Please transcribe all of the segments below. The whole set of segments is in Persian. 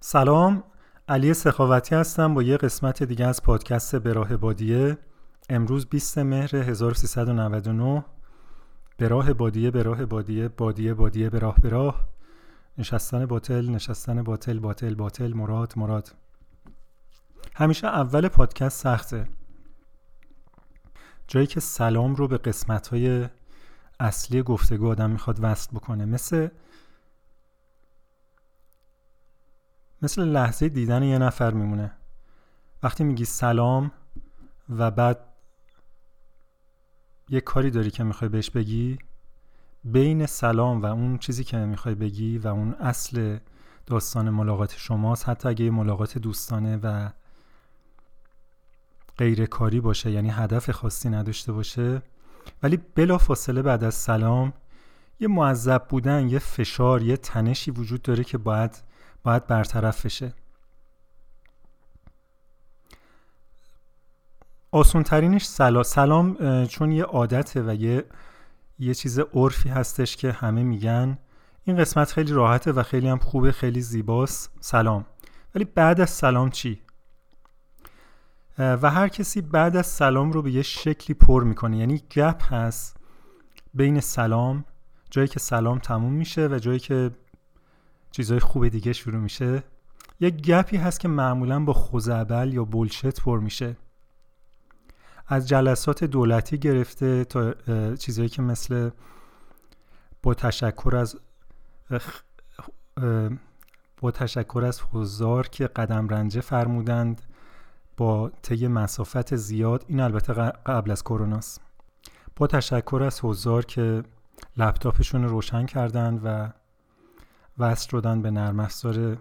سلام علی سخاوتی هستم با یه قسمت دیگه از پادکست به راه بادیه. امروز 20 مهر 1399 به راه بادیه به راه بادیه بادیه بادیه به راه به راه نشستن باطل نشستن باطل باطل باطل مراد مراد. همیشه اول پادکست سخته. جایی که سلام رو به قسمت های اصلی گفتگو آدم می‌خواد وصل بکنه. مثل مثل لحظه دیدن یه نفر میمونه. وقتی میگی سلام و بعد یه کاری داری که می‌خوای بهش بگی بین سلام و اون چیزی که می‌خوای بگی و اون اصل داستان ملاقات شماست حتی اگه ملاقات دوستانه و غیر کاری باشه یعنی هدف خاصی نداشته باشه. ولی بلا فاصله بعد از سلام یه معذب بودن یه فشار یه تنشی وجود داره که باید باید برطرف بشه. آسون ترینش سلام سلام چون یه عادته و یه یه چیز عرفی هستش که همه میگن. این قسمت خیلی راحته و خیلی هم خوبه خیلی زیباست. سلام. ولی بعد از سلام چی؟ و هر کسی بعد از سلام رو به یه شکلی پر می‌کنه. یعنی گپ هست بین سلام جایی که سلام تموم میشه و جایی که چیزهای خوب دیگه شروع میشه. یه گپی هست که معمولا با خوزعبل یا بولشت پر میشه. از جلسات دولتی گرفته تا چیزهایی که مثل با تشکر از با تشکر از حضار که قدم رنجه فرمودند با طی مسافت زیاد. این البته قبل از کروناست با تشکر از حضار که لپتاپشون رو روشن کردند و وصل شدن به نرم افزار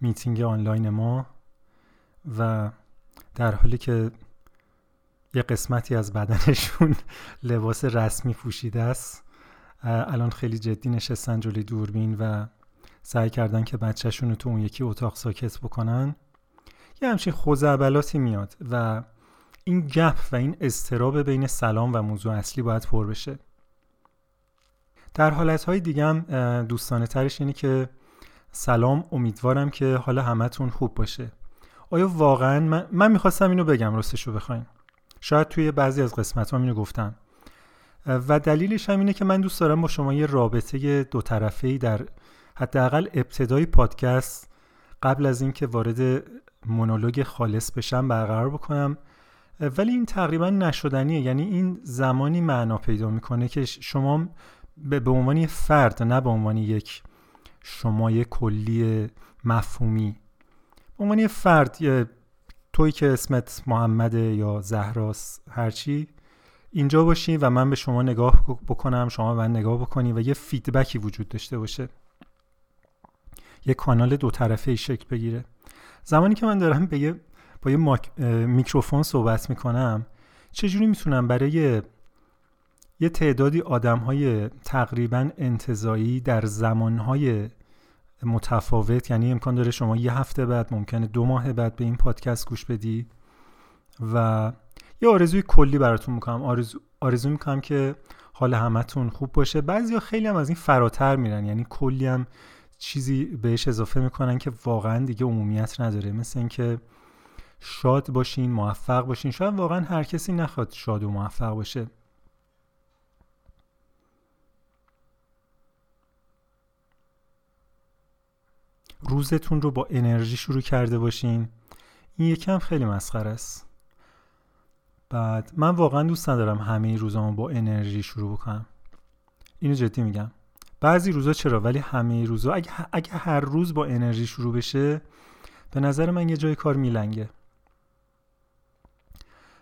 میتینگ آنلاین ما و در حالی که یه قسمتی از بدنشون لباس رسمی پوشیده است الان خیلی جدی نشستن جلوی دوربین و سعی کردن که بچهشون رو تو اون یکی اتاق ساکت بکنن. یه همچین خوزعبلاتی میاد و این گپ و این استراب بین سلام و موضوع اصلی باید پر بشه. در حالتهای دیگه هم دوستانه ترش اینه که سلام امیدوارم که حالا همتون خوب باشه. آیا واقعا من, من می‌خواستم اینو بگم راستشو بخواین. شاید توی بعضی از قسمت هم اینو گفتم. و دلیلش هم اینه که من دوست دارم با شما یه رابطه دو طرفه ای در حداقل ابتدای پادکست قبل از اینکه وارد مونولوگ خالص بشم برقرار بکنم. ولی این تقریبا نشدنیه. یعنی این زمانی معنا پیدا می‌کنه که شما به عنوان فرد نه به عنوان یک شمای کلی مفهومی. به عنوان فرد توی که اسمت محمد یا زهراس هرچی اینجا باشی و من به شما نگاه بکنم شما من نگاه بکنی و یه فیدبکی وجود داشته باشه. یه کانال دو طرفه ای شکل بگیره. زمانی که من دارم به یه با یه میکروفون صحبت می‌کنم چجوری می‌تونم برای یه تعدادی آدم های تقریبا انتظایی در زمان های متفاوت یعنی امکان داره شما یه هفته بعد ممکنه دو ماه بعد به این پادکست گوش بدی و یه آرزوی کلی براتون می‌کنم. آرزو, آرزو می‌کنم که حال همتون خوب باشه. بعضی خیلی هم از این فراتر میرن یعنی کلی هم چیزی بهش اضافه می‌کنن که واقعا دیگه عمومیت نداره. مثل اینکه شاد باشین موفق باشین. شاید واقعا هر کسی نخواد شاد و موفق باشه. روزتون رو با انرژی شروع کرده باشین. این یکم خیلی مسخره است. بعد من واقعا دوست ندارم همه روزامو با انرژی شروع بکنم. اینو جدی میگم. بعضی روزا چرا؟ ولی همه روزا اگه, اگه هر روز با انرژی شروع بشه به نظر من یه جای کار میلنگه.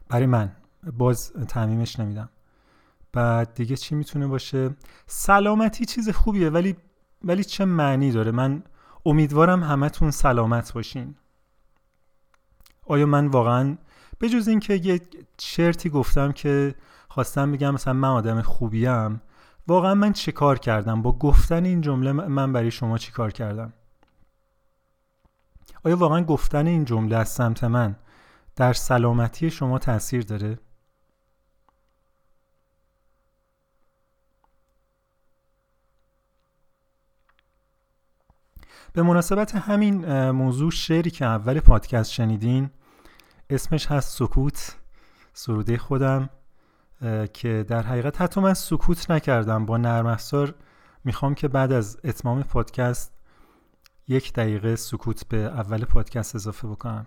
برای من. باز تعمیمش نمیدم. بعد دیگه چی می‌تونه باشه؟ سلامتی چیز خوبیه ولی ولی چه معنی داره؟ من امیدوارم همتون سلامت باشین. آیا من واقعا به جز اینکه یه چرتی گفتم که خواستم بگم مثلا من آدم خوبیم واقعا من چه کار کردم؟ با گفتن این جمله من برای شما چی کار کردم؟ آیا واقعا گفتن این جمله از سمت من در سلامتی شما تاثیر داره؟ به مناسبت همین موضوع شعری که اول پادکست شنیدین اسمش هست سکوت. سروده خودم که در حقیقت حتی من سکوت نکردم. با نرم افزار می‌خوام که بعد از اتمام پادکست یک دقیقه سکوت به اول پادکست اضافه بکنم.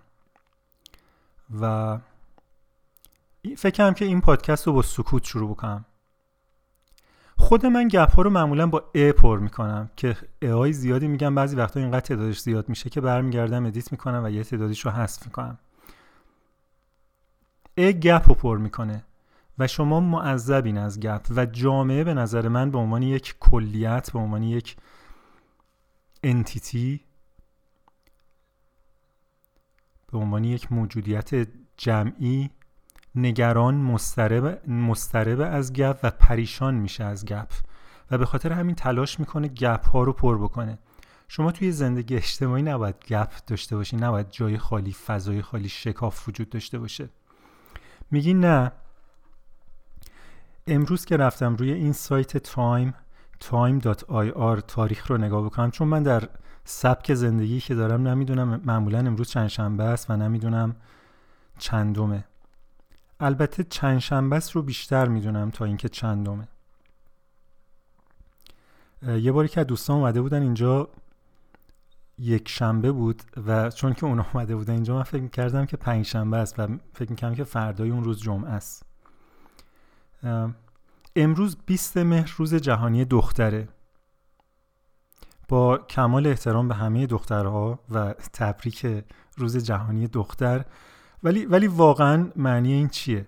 و فکرم که این پادکست رو با سکوت شروع بکنم. خود من gap ها رو معمولا با ا پر می‌کنم که ای زیادی میگم بعضی وقتا اینقدر تعدادش زیاد میشه که برمیگردم edit می‌کنم و یه تعدادیش رو حذف می‌کنم. ا گپ رو پر می‌کنه و شما معذبین از گپ و جامعه به نظر من به عنوان یک کلیت به عنوان یک انتیتی به عنوان یک موجودیت جمعی نگران مسترب, مسترب از گپ و پریشان میشه از گپ. و به خاطر همین تلاش می‌کنه گپ ها رو پر بکنه. شما توی زندگی اجتماعی نباید گپ داشته باشی نباید جای خالی فضای خالی شکاف وجود داشته باشه. میگی نه. امروز که رفتم روی این سایت تایم time.ir تاریخ رو نگاه بکنم چون من در سبک زندگی که دارم نمی‌دونم معمولا امروز چند شنبه است و نمی‌دونم چندمه. البته چند شنبه رو بیشتر می‌دونم تا اینکه چندمه. یه باری که دوستان اومده بودن اینجا یک شنبه بود و چون که اونا اومده بودن اینجا من فکر کردم که پنج شنبه است و فکر می‌کردم که فردای اون روز جمعه است امروز 20 مهر روز جهانی دختره. با کمال احترام به همه دخترها و تبریک روز جهانی دختر ولی ولی واقعا معنی این چیه؟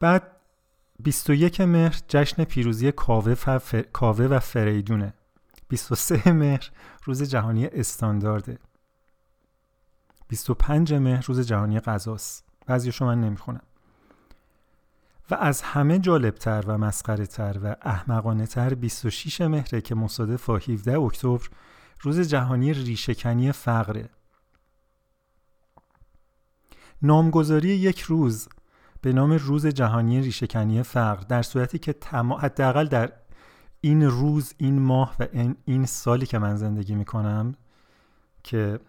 بعد 21 مهر جشن پیروزی کاوه, کاوه و فریدونه 23 مهر روز جهانی استاندارده. 25 مهر روز جهانی غذاست. بعضیشو من نمی‌خونم. و از همه جالبتر و مسخره تر و احمقانه تر 26 مهره که مصادف با 17 اکتبر روز جهانی ریشهکنی فقره. نامگذاری یک روز به نام روز جهانی ریشهکنی فقر در صورتی که حداقل در این روز این ماه و این, این سالی که من زندگی می‌کنم که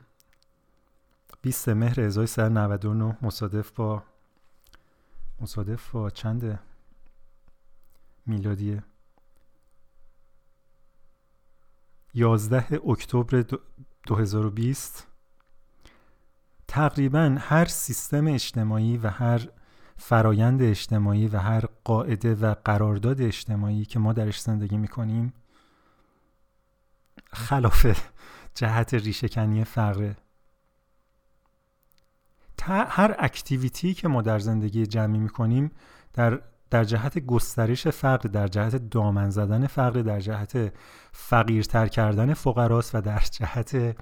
20 مهر 1399 مصادف با مصادف با چند میلادیه؟ 11 اکتبر 2020 تقریبا هر سیستم اجتماعی و هر فرایند اجتماعی و هر قاعده و قرارداد اجتماعی که ما درش زندگی می‌کنیم خلاف جهت ریشهکنی فقره. هر اکتیویتی که ما در زندگی جمعی می‌کنیم در در جهت گسترش فقر در جهت دامن زدن فقر در جهت فقیرتر کردن فقراست و در جهت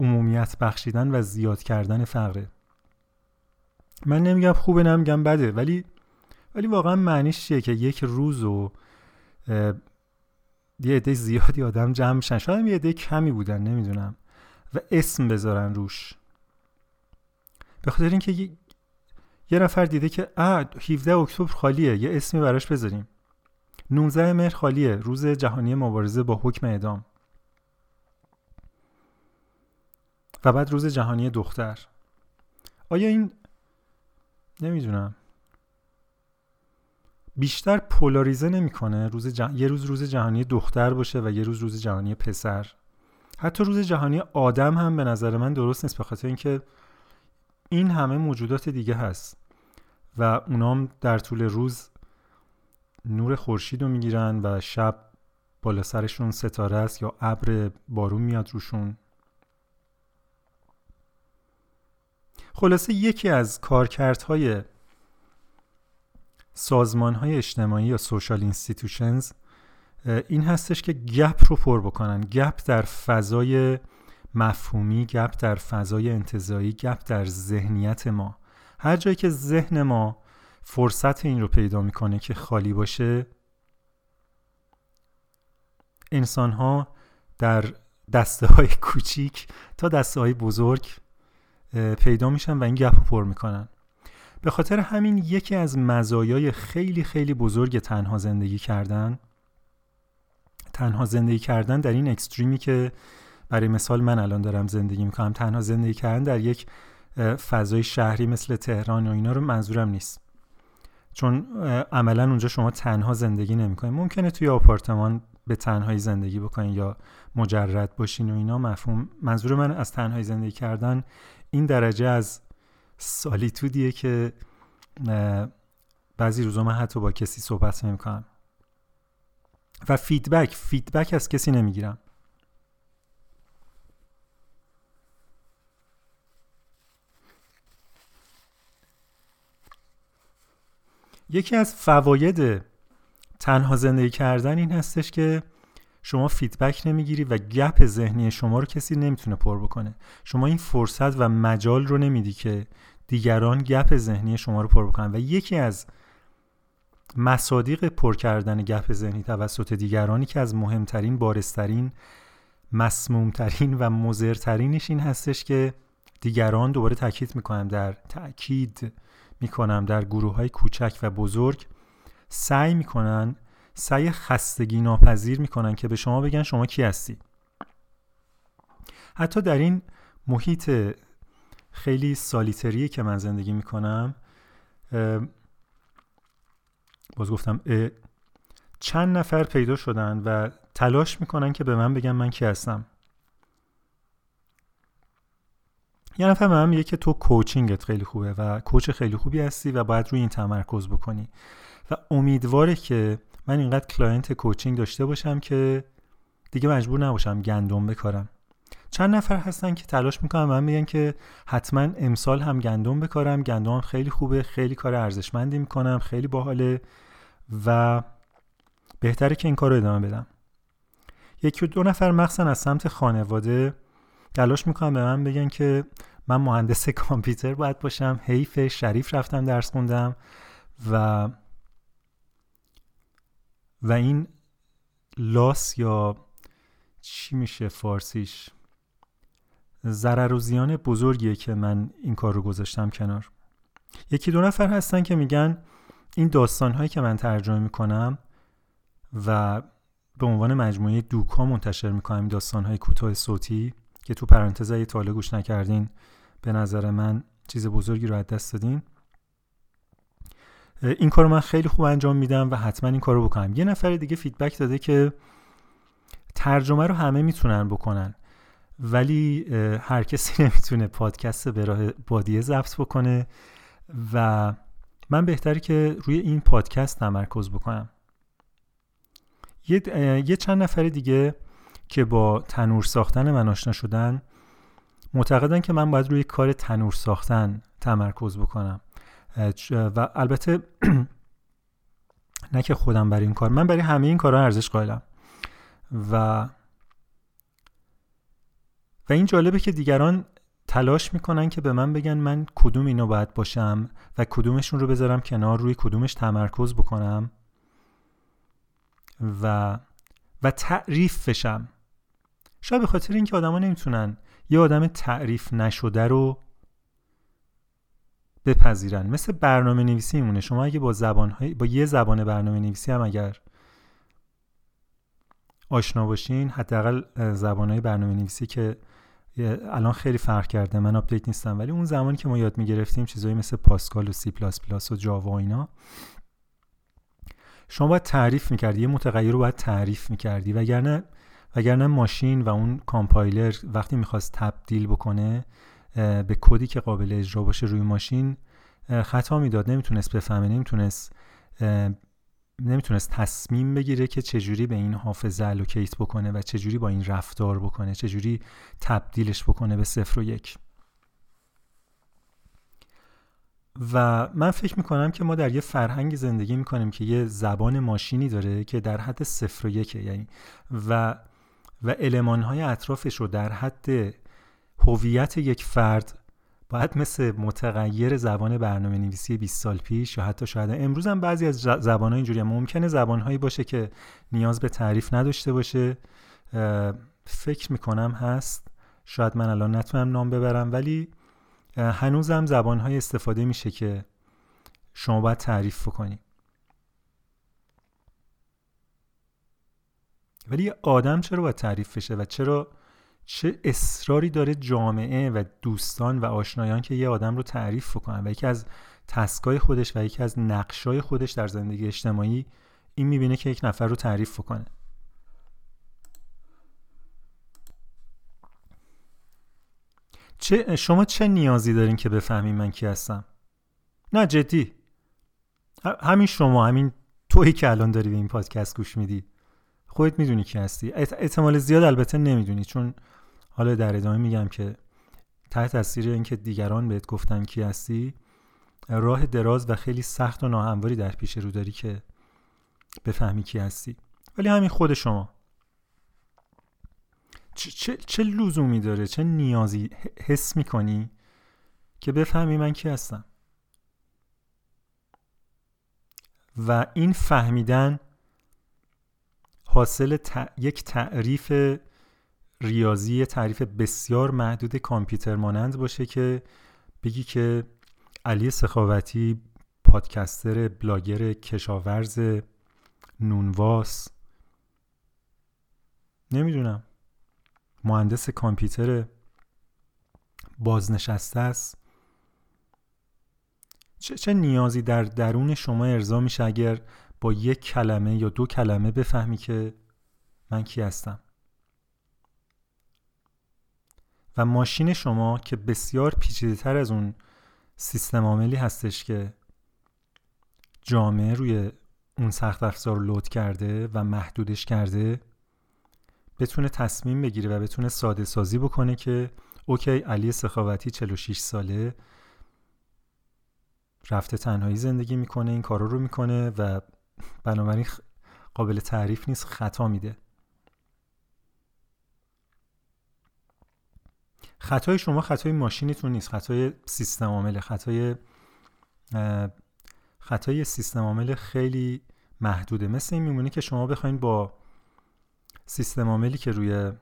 عمومیت بخشیدن و زیاد کردن فقره. من نمیگم خوبه نمیگم بده ولی ولی واقعا معنیش چیه که یک روز و یه عده زیادی آدم جمع میشن شاید یه عده کمی بودن نمی‌دونم. و اسم بذارن روش. به خاطر اینکه یه،, یه نفر دیده که اه 17 اکتبر خالیه یه اسمی براش بذاریم. 19 مهر خالیه روز جهانی مبارزه با حکم اعدام. و بعد روز جهانی دختر. آیا این نمی‌دونم. بیشتر پولاریزه نمی‌کنه روز یه روز روز جهانی دختر باشه و یه روز روز جهانی پسر. حتی روز جهانی آدم هم به نظر من درست نیست به خاطر اینکه این همه موجودات دیگه هست و اونام در طول روز نور خورشید رو می‌گیرن و شب بالا سرشون ستاره است یا ابر بارون میاد روشون. خلاصه یکی از کارکردهای سازمان های اجتماعی یا social institutions این هستش که gap رو پر بکنن. gap در فضای مفهومی gap در فضای انتزاعی gap در ذهنیت ما. هر جایی که ذهن ما فرصت این رو پیدا می‌کنه که خالی باشه انسان ها در دسته های کوچیک تا دسته های بزرگ پیدا میشن و این گپ پر می‌کنن. به خاطر همین یکی از مزایای خیلی خیلی بزرگ تنها زندگی کردن تنها زندگی کردن در این اکستریمی که برای مثال من الان دارم زندگی می‌کنم تنها زندگی کردن در یک فضای شهری مثل تهران و اینا رو منظورم نیست. چون عملا اونجا شما تنها زندگی نمی‌کنید ممکنه توی آپارتمان به تنهایی زندگی بکنین یا مجرد باشین و اینا مفهوم منظور من از تنهایی زندگی کردن این درجه از solitude یه که بعضی روزا من حتی با کسی صحبت نمی‌کنم و feedback feedback از کسی نمی‌گیرم. یکی از فواید تنها زندگی کردن این هستش که شما فیدبک نمی‌گیری و گپ ذهنی شما رو کسی نمی‌تونه پر بکنه. شما این فرصت و مجال رو نمیدی که دیگران گپ ذهنی شما رو پر بکنن. و یکی از مصادیق پر کردن گپ ذهنی توسط دیگرانی که از مهمترین بارسترین مسمومترین و مزرترینش این هستش که دیگران دوباره تاکید می‌کنم در تاکید می‌کنم در گروه های کوچک و بزرگ سعی می‌کنن سعی خستگی ناپذیر می‌کنن که به شما بگن شما کی هستی. حتی در این محیط خیلی سالیتری که من زندگی می‌کنم باز گفتم چند نفر پیدا شدن و تلاش می‌کنن که به من بگن من کی هستم. یه نفر به من میگه که تو coaching ت خیلی خوبه و coach خیلی خوبی هستی و باید روی این تمرکز بکنی. و امیدواره که من اینقدر client coaching داشته باشم که دیگه مجبور نباشم گندم بکارم. چند نفر هستن که تلاش می‌کنن من میگن که حتما امسال هم گندم بکارم. گندم خیلی خوبه خیلی کار ارزشمندی می‌کنم خیلی باحاله و بهتره که این کار رو ادامه بدم. یکی دو نفر مخصوصا از سمت خانواده تلاش می‌کنم به من بگن که من مهندس کامپیوتر باید باشم. حیف شریف رفتم درس خوندم و و این لاس یا چی میشه فارسیش؟ ضرر و زیان بزرگیه که من این کار رو گذاشتم کنار. یکی دو نفر هستن که میگن این داستان هایی که من ترجمه می‌کنم و به عنوان مجموعه دوکا منتشر می‌کنم داستان های کوتاه صوتی که تو پرانتز های تاله گوش نکردین به نظر من چیز بزرگی رو از دست دادین. این کار من خیلی خوب انجام میدم و حتما این کار رو بکنم. یه نفر دیگه فیدبک داده که ترجمه رو همه می‌تونن بکنن ولی هر کسی نمی‌تونه پادکست به راه بادیه ضبط بکنه و من بهتری که روی این پادکست تمرکز بکنم. یه, یه چند نفر دیگه که با تنور ساختن من آشنا شدن معتقدن که من باید روی کار تنور ساختن تمرکز بکنم. و البته نه که خودم برای این کار من برای همه این کارها ارزش قائلم. و و این جالبه که دیگران تلاش می‌کنن که به من بگن من کدوم اینو باید باشم و کدومشون رو بذارم کنار روی کدومش تمرکز بکنم و و تعریف بشم. شاید به خاطر اینکه آدما نمی‌تونن یه آدم تعریف نشده رو بپذیرن. مثل برنامه نویسی مونه شما اگه با زبان با یه زبان برنامه نویسی هم اگر آشنا باشین حداقل زبان های برنامه نویسی که الان خیلی فرق کرده. من update نیستم. ولی اون زمانی که ما یاد می‌گرفتیم چیزایی مثل پاسکال و سی پلاس پلاس و جاوا و اینا شما باید تعریف می‌کردی. یه متغیر رو باید تعریف می‌کردی. وگرنه وگرنه ماشین و اون کامپایلر وقتی می‌خواست تبدیل بکنه به کدی که قابل اجرا باشه روی ماشین خطا می‌داد. نمی‌تونست بفهمه نمی‌تونست نمی‌تونست تصمیم بگیره که چجوری به این حافظه الوکیت بکنه و چجوری با این رفتار بکنه چجوری تبدیلش بکنه به صفر و یک. و من فکر می‌کنم که ما در یه فرهنگ زندگی می‌کنیم که یه زبان ماشینی داره که در حد صفر و یکه یعنی و و المانهای اطرافش رو در حد هویت یک فرد باید مثل متغیر زبان برنامه نویسی 20 سال پیش یا حتی شاید امروز هم بعضی از زبان های اینجوری ممکنه زبان هایی باشه که نیاز به تعریف نداشته باشه. فکر می‌کنم هست. شاید من الان نتونم نام ببرم ولی هنوزم زبان های استفاده میشه که شما باید تعریف بکنی. ولی آدم چرا باید تعریف بشه و چرا چه اصراری داره جامعه و دوستان و آشنایان که یه آدم رو تعریف بکنن و یکی از تسکای خودش و یکی از نقشای خودش در زندگی اجتماعی این می‌بینه که یک نفر رو تعریف بکنه. چه شما چه نیازی دارین که بفهمین من کی هستم؟ نه جدی. همین شما همین تویی که الان داری به این پادکست گوش میدی. خودت می‌دونی کی هستی. احتمال زیاد البته نمی‌دونی چون حالا در ادامه میگم که تحت تاثیر اینکه دیگران بهت گفتن کی هستی راه دراز و خیلی سخت و ناهمواری در پیش رو داری که بفهمی کی هستی. ولی همین خود شما. چه, چه, چه لزومی داره چه نیازی حس می‌کنی که بفهمی من کی هستم؟ و این فهمیدن حاصل یک تعریف ریاضی تعریف بسیار محدود کامپیوتر مانند باشه که بگی که علی سخاوتی پادکستر بلاگر کشاورز نونواس. نمی‌دونم. مهندس کامپیوتر بازنشسته است. چه, چه نیازی در درون شما ارضا میشه اگر با یک کلمه یا دو کلمه بفهمی که من کی هستم؟ و ماشین شما که بسیار پیچیده تر از اون سیستم عاملی هستش که جامعه روی اون سخت افزار رو لود کرده و محدودش کرده بتونه تصمیم بگیره و بتونه ساده سازی بکنه که اوکی علی سخاوتی 46 ساله رفته تنهایی زندگی می‌کنه این کارا رو می‌کنه و بنابراین قابل تعریف نیست خطا میده. خطای شما خطای ماشینتون نیست خطای سیستم عامل خطای خطای سیستم عامل خیلی محدوده. مثل این میمونه که شما بخواین با سیستم عاملی که روی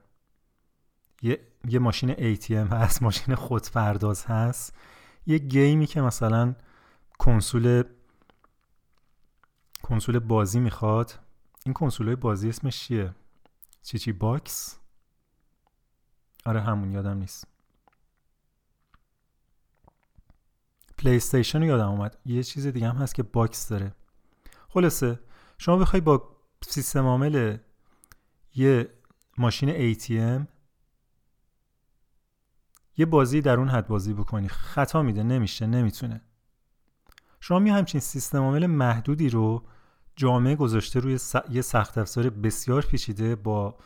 یه, یه ماشین ATM هست ماشین خودپرداز هست یه گیمی که مثلا کنسول کنسول بازی می‌خواد این کنسول بازی اسمش چیه؟ چی چی box؟ آره همون یادم نیست. پلی استیشن رو یادم اومد. یه چیز دیگه هم هست که box داره. خلاصه شما بخوای با سیستم عامل یه ماشین ATM یه بازی در اون حد بازی بکنی. خطا میده نمیشه نمی‌تونه. شما می همچین سیستم عامل محدودی رو جامعه گذاشته روی یه سخت افزار بسیار پیچیده با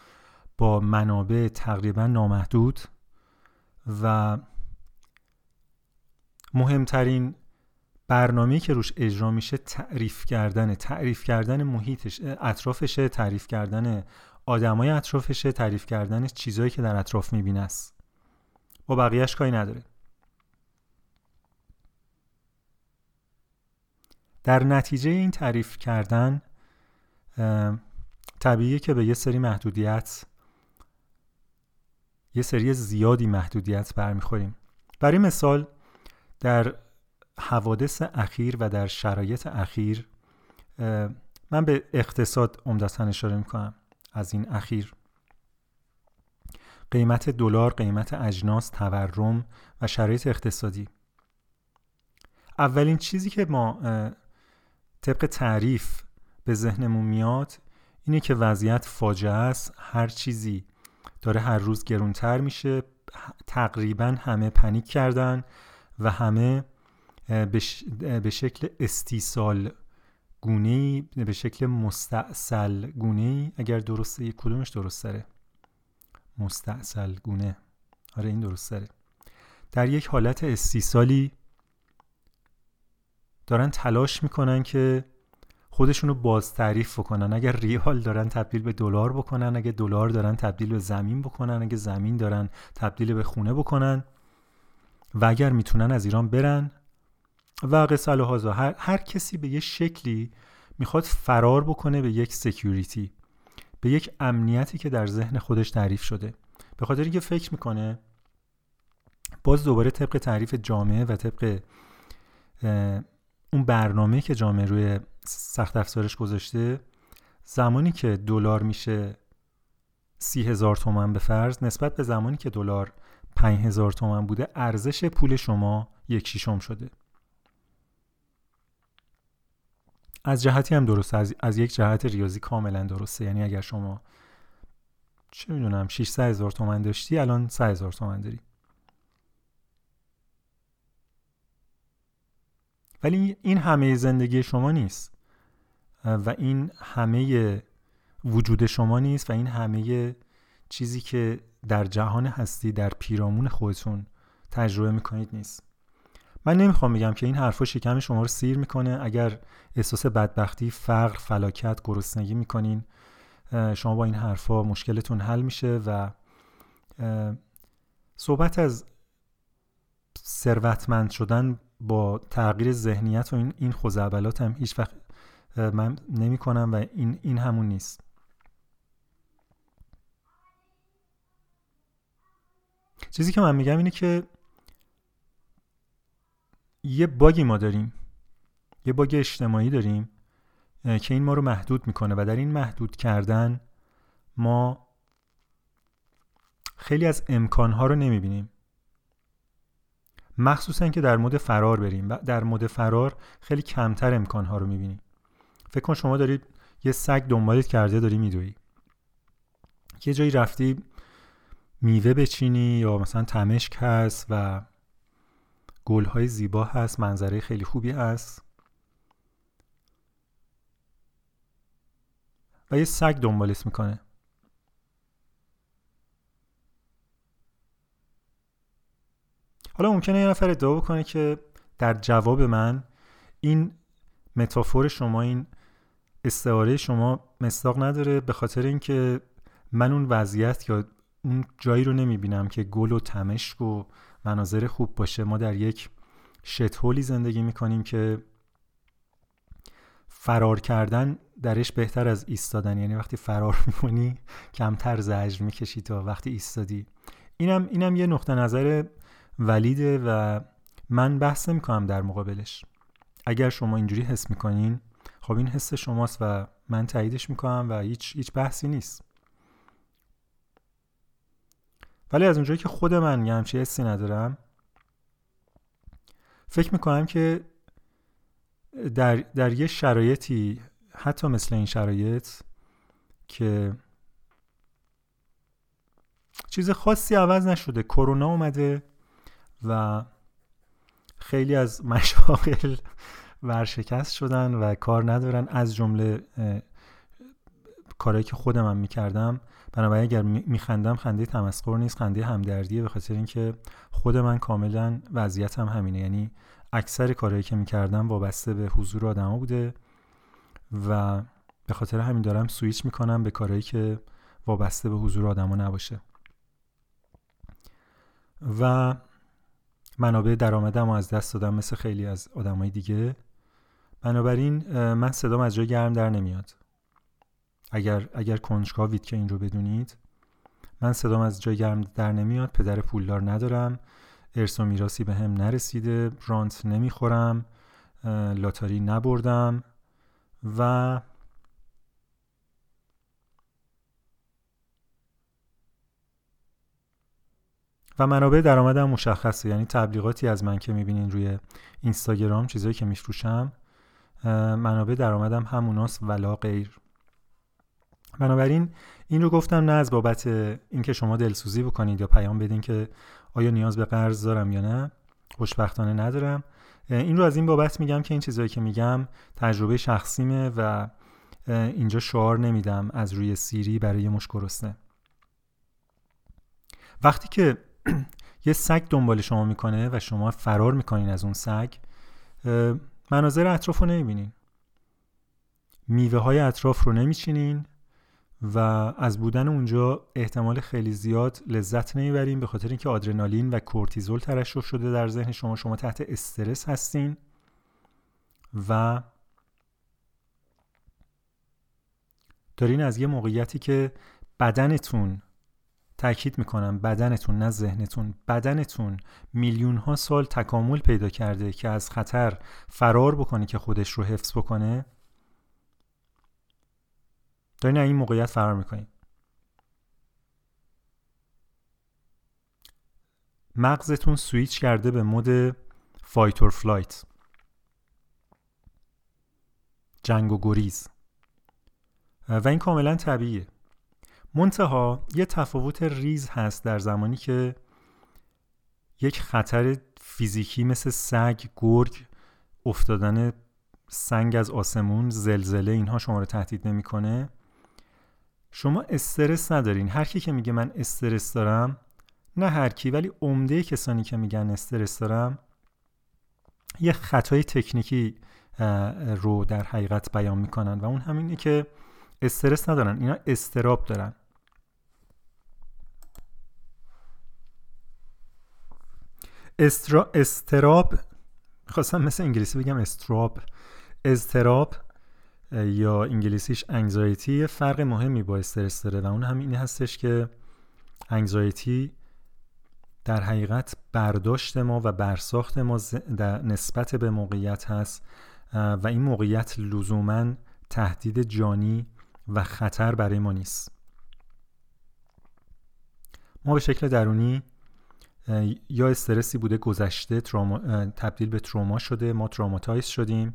با منابع تقریبا نامحدود و مهمترین برنامه که روش اجرا میشه تعریف کردن تعریف کردن محیطش اطرافشه تعریف کردن آدمای اطرافشه تعریف کردن چیزهایی که در اطراف می‌بینه است. با بقیهش کاری نداره در نتیجه این تعریف کردن طبیعیه که به یه سری محدودیت یه سری زیادی محدودیت برمیخوریم. برای مثال در حوادث اخیر و در شرایط اخیر من به اقتصاد عمدتا اشاره می‌کنم. از این اخیر. قیمت دلار، قیمت اجناس، تورم و شرایط اقتصادی. اولین چیزی که ما طبق تعریف به ذهنمون میاد اینه که وضعیت فاجعه است. هر چیزی داره هر روز گرونتر میشه تقریبا همه پنیک کردن و همه به شکل استیصال گونه به شکل مستعصل گونه اگر درسته کدومش درست داره مستعصل گونه. آره این درست داره در یک حالت استیصالی دارن تلاش می‌کنن که خودشونو باز تعریف بکنن. اگر ریال دارن تبدیل به دلار بکنن اگه دلار دارن تبدیل به زمین بکنن اگه زمین دارن تبدیل به خونه بکنن و اگر می‌تونن از ایران برن و قصه هر, هر کسی به یه شکلی می‌خواد فرار بکنه به یک سکیوریتی به یک امنیتی که در ذهن خودش تعریف شده. به خاطر اینکه فکر می‌کنه باز دوباره طبق تعریف جامعه و طبق اون برنامه که جامعه روی سخت افزارش گذاشته. زمانی که دلار میشه سی هزار تومن به فرض نسبت به زمانی که دلار پنج هزار تومن بوده ارزش پول شما یک شیشم شده. از جهتی هم درسته. از, از یک جهت ریاضی کاملا درسته. یعنی اگر شما چه می‌دونم 600 هزار تومن داشتی الان 100 هزار تومن داری. ولی این همه زندگی شما نیست. و این همه وجود شما نیست و این همه چیزی که در جهان هستی در پیرامون خودتون تجربه می‌کنید نیست. من نمی‌خوام بگم که این حرفا شکم شما رو سیر می‌کنه. اگر احساس بدبختی فقر فلاکت گرسنگی می‌کنین شما با این حرفا مشکلتون حل میشه و صحبت از ثروتمند شدن با تغییر ذهنیت و این این خوزعبلات هم هیچ وقت من نمی کنم و این, این همون نیست. چیزی که من میگم اینه که یه باگی ما داریم یه باگ اجتماعی داریم که این ما رو محدود می‌کنه و در این محدود کردن ما خیلی از امکانها رو نمی‌بینیم. مخصوصا که در مود فرار بریم در مود فرار خیلی کمتر امکانها رو می‌بینیم. فکر کن شما دارید یه سگ دنبالت کرده داری میدوی یه جایی رفتی میوه بچینی یا مثلا تمشک هست و گلهای زیبا هست منظره خیلی خوبی هست. و یه سگ دنبالت می‌کنه. حالا ممکنه یه نفر ادعا بکنه که در جواب من این متافور شما این استعاره شما مصداق نداره به خاطر اینکه من اون وضعیت یا اون جایی رو نمی‌بینم که گل و تمشک و مناظر خوب باشه. ما در یک شتهولی زندگی می‌کنیم که فرار کردن درش بهتر از ایستادن. یعنی وقتی فرار می‌کنی کمتر زجر می‌کشی تا وقتی ایستادی. اینم اینم یه نقطه نظر ولیده و من بحث می‌کنم در مقابلش. اگر شما اینجوری حس می‌کنین خب این حس شماست و من تاییدش می‌کنم و هیچ هیچ بحثی نیست. ولی از اونجایی که خود من یه همچی حسی ندارم فکر می‌کنم که در, در یه شرایطی حتی مثل این شرایط که چیز خاصی عوض نشده کرونا اومده و خیلی از مشاغل ورشکست شدن و کار ندارن. از جمله کارهایی که خودم هم می‌کردم. بنابراین اگر میخندم خنده تمسخر نیست خنده همدردیه به خاطر اینکه خود من کاملا وضعیتم هم همینه. یعنی اکثر کارهایی که می‌کردم وابسته به حضور آدما بوده و به خاطر همین دارم سویچ می‌کنم به کارهایی که وابسته به حضور آدما نباشه. و منابع درآمدم از دست دادم مثل خیلی از آدمای دیگه. بنابراین من صدام از جای گرم در نمیاد. اگر اگر کنجکاوید که این رو بدونید من صدام از جای گرم در نمیاد پدر پولدار ندارم ارث و میراسی به هم نرسیده رانت نمی‌خورم لاتاری نبردم و و منابع درآمدم مشخصه. یعنی تبلیغاتی از من که می‌بینین روی اینستاگرام چیزایی که میفروشم منابع درآمدم هموناست ولا غیر. بنابراین این رو گفتم نه از بابت اینکه شما دلسوزی بکنید یا پیام بدین که آیا نیاز به قرض دارم یا نه. خوشبختانه ندارم. این رو از این بابت میگم که این چیزهایی که میگم تجربه شخصیمه و اینجا شعار نمیدم از روی سیری برای مش وقتی که یه سگ دنبال شما می‌کنه و شما فرار می‌کنین از اون سگ مناظر اطراف رو نمی‌بینین. میوه های اطراف رو نمیچینین و از بودن اونجا احتمال خیلی زیاد لذت نمی‌برین به خاطر اینکه آدرنالین و کورتیزول ترشح شده در ذهن شما. شما تحت استرس هستین و دارین از یه موقعیتی که بدنتون تاکید می‌کنم بدنتون نه ذهنتون. بدنتون میلیون ها سال تکامل پیدا کرده که از خطر فرار بکنه که خودش رو حفظ بکنه. دارین این موقعیت فرار می‌کنین. مغزتون سویچ کرده به mode fight or flight جنگ و گریز. و این کاملا طبیعیه. منتها یه تفاوت ریز هست در زمانی که یک خطر فیزیکی مثل سگ، گرگ، افتادن سنگ از آسمون، زلزله اینها شما رو تهدید نمی‌کنه. شما استرس ندارین. هر کی که میگه من استرس دارم نه هر کی ولی عمده کسانی که میگن استرس دارم یه خطای تکنیکی رو در حقیقت بیان می‌کنن و اون همینه که استرس ندارن اینا استراب دارن استرا استراب خواستم مثل انگلیسی بگم استراب. استراب یا انگلیسیش انگزایتی فرق مهمی با استرس داره و اون هم این هستش که انگزایتی در حقیقت برداشت ما و برساخت ما در نسبت به موقعیت هست و این موقعیت لزوما تهدید جانی و خطر برای ما نیست. ما به شکل درونی یا استرسی بوده گذشته تبدیل به تروما شده ما تراماتایز شدیم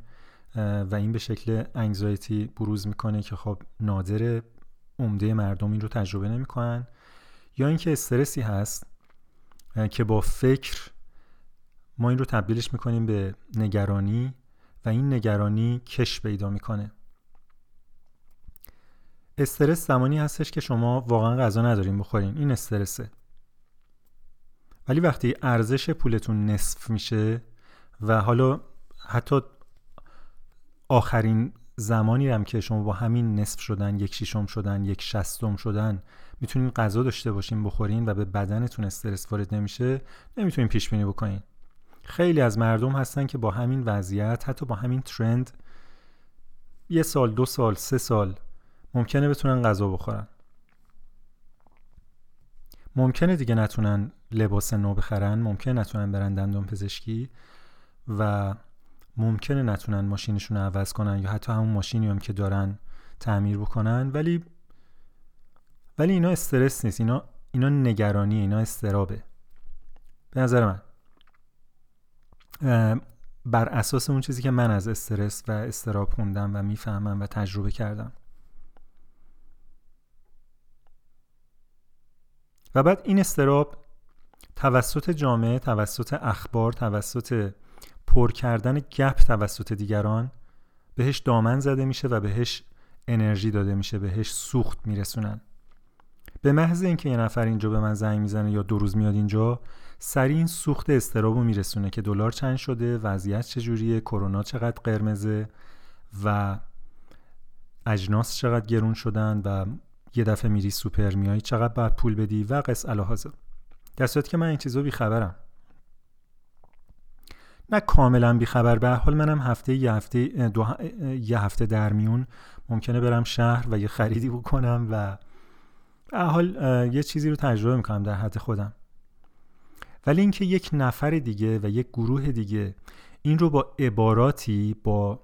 و این به شکل انگزایتی بروز می‌کنه که خب نادر عمده مردم این رو تجربه نمی‌کنن. یا اینکه استرسی هست که با فکر ما این رو تبدیلش می‌کنیم به نگرانی و این نگرانی کش پیدا می‌کنه. استرس زمانی هستش که شما واقعا غذا نداریم بخورین. این استرسه. ولی وقتی ارزش پولتون نصف میشه و حالا حتی آخرین زمانی هم که شما با همین نصف شدن یک شیشم شدن یک شستم شدن می‌تونین غذا داشته باشین بخورین و به بدنتون استرس وارد نمیشه نمی‌تونین پیش بینی بکنین. خیلی از مردم هستن که با همین وضعیت حتی با همین ترند یه سال دو سال سه سال ممکنه بتونن غذا بخورن. ممکنه دیگه نتونن لباس نو بخرن ممکنه نتونن برن دندون پزشکی و ممکنه نتونن ماشینشون رو عوض کنن یا حتی همون ماشینی هم که دارن تعمیر بکنن. ولی ولی اینا استرس نیست. اینا اینا نگرانی اینا استرابه. به نظر من. بر اساس اون چیزی که من از استرس و استراب خوندم و می‌فهمم و تجربه کردم. و بعد این استراب توسط جامعه توسط اخبار توسط پر کردن گپ توسط دیگران بهش دامن زده میشه و بهش انرژی داده میشه بهش سوخت میرسونن. به محض اینکه یه نفر اینجا به من زنگ می‌زنه یا دو روز میاد اینجا سریع این سوخت استرابو میرسونه که دلار چند شده وضعیت چجوریه کرونا چقدر قرمزه و اجناس چقدر گرون شدن و یه دفعه میری سوپر میای چقدر باید پول بدی؟ و قص الهازه در صورتی که من این چیزو بیخبرم. نه کاملا بیخبر به حال منم هفته یه هفته دو یه هفته در میون. ممکنه برم شهر و یه خریدی بکنم و به حال یه چیزی رو تجربه می‌کنم در حد خودم. ولی اینکه یک نفر دیگه و یک گروه دیگه این رو با عباراتی با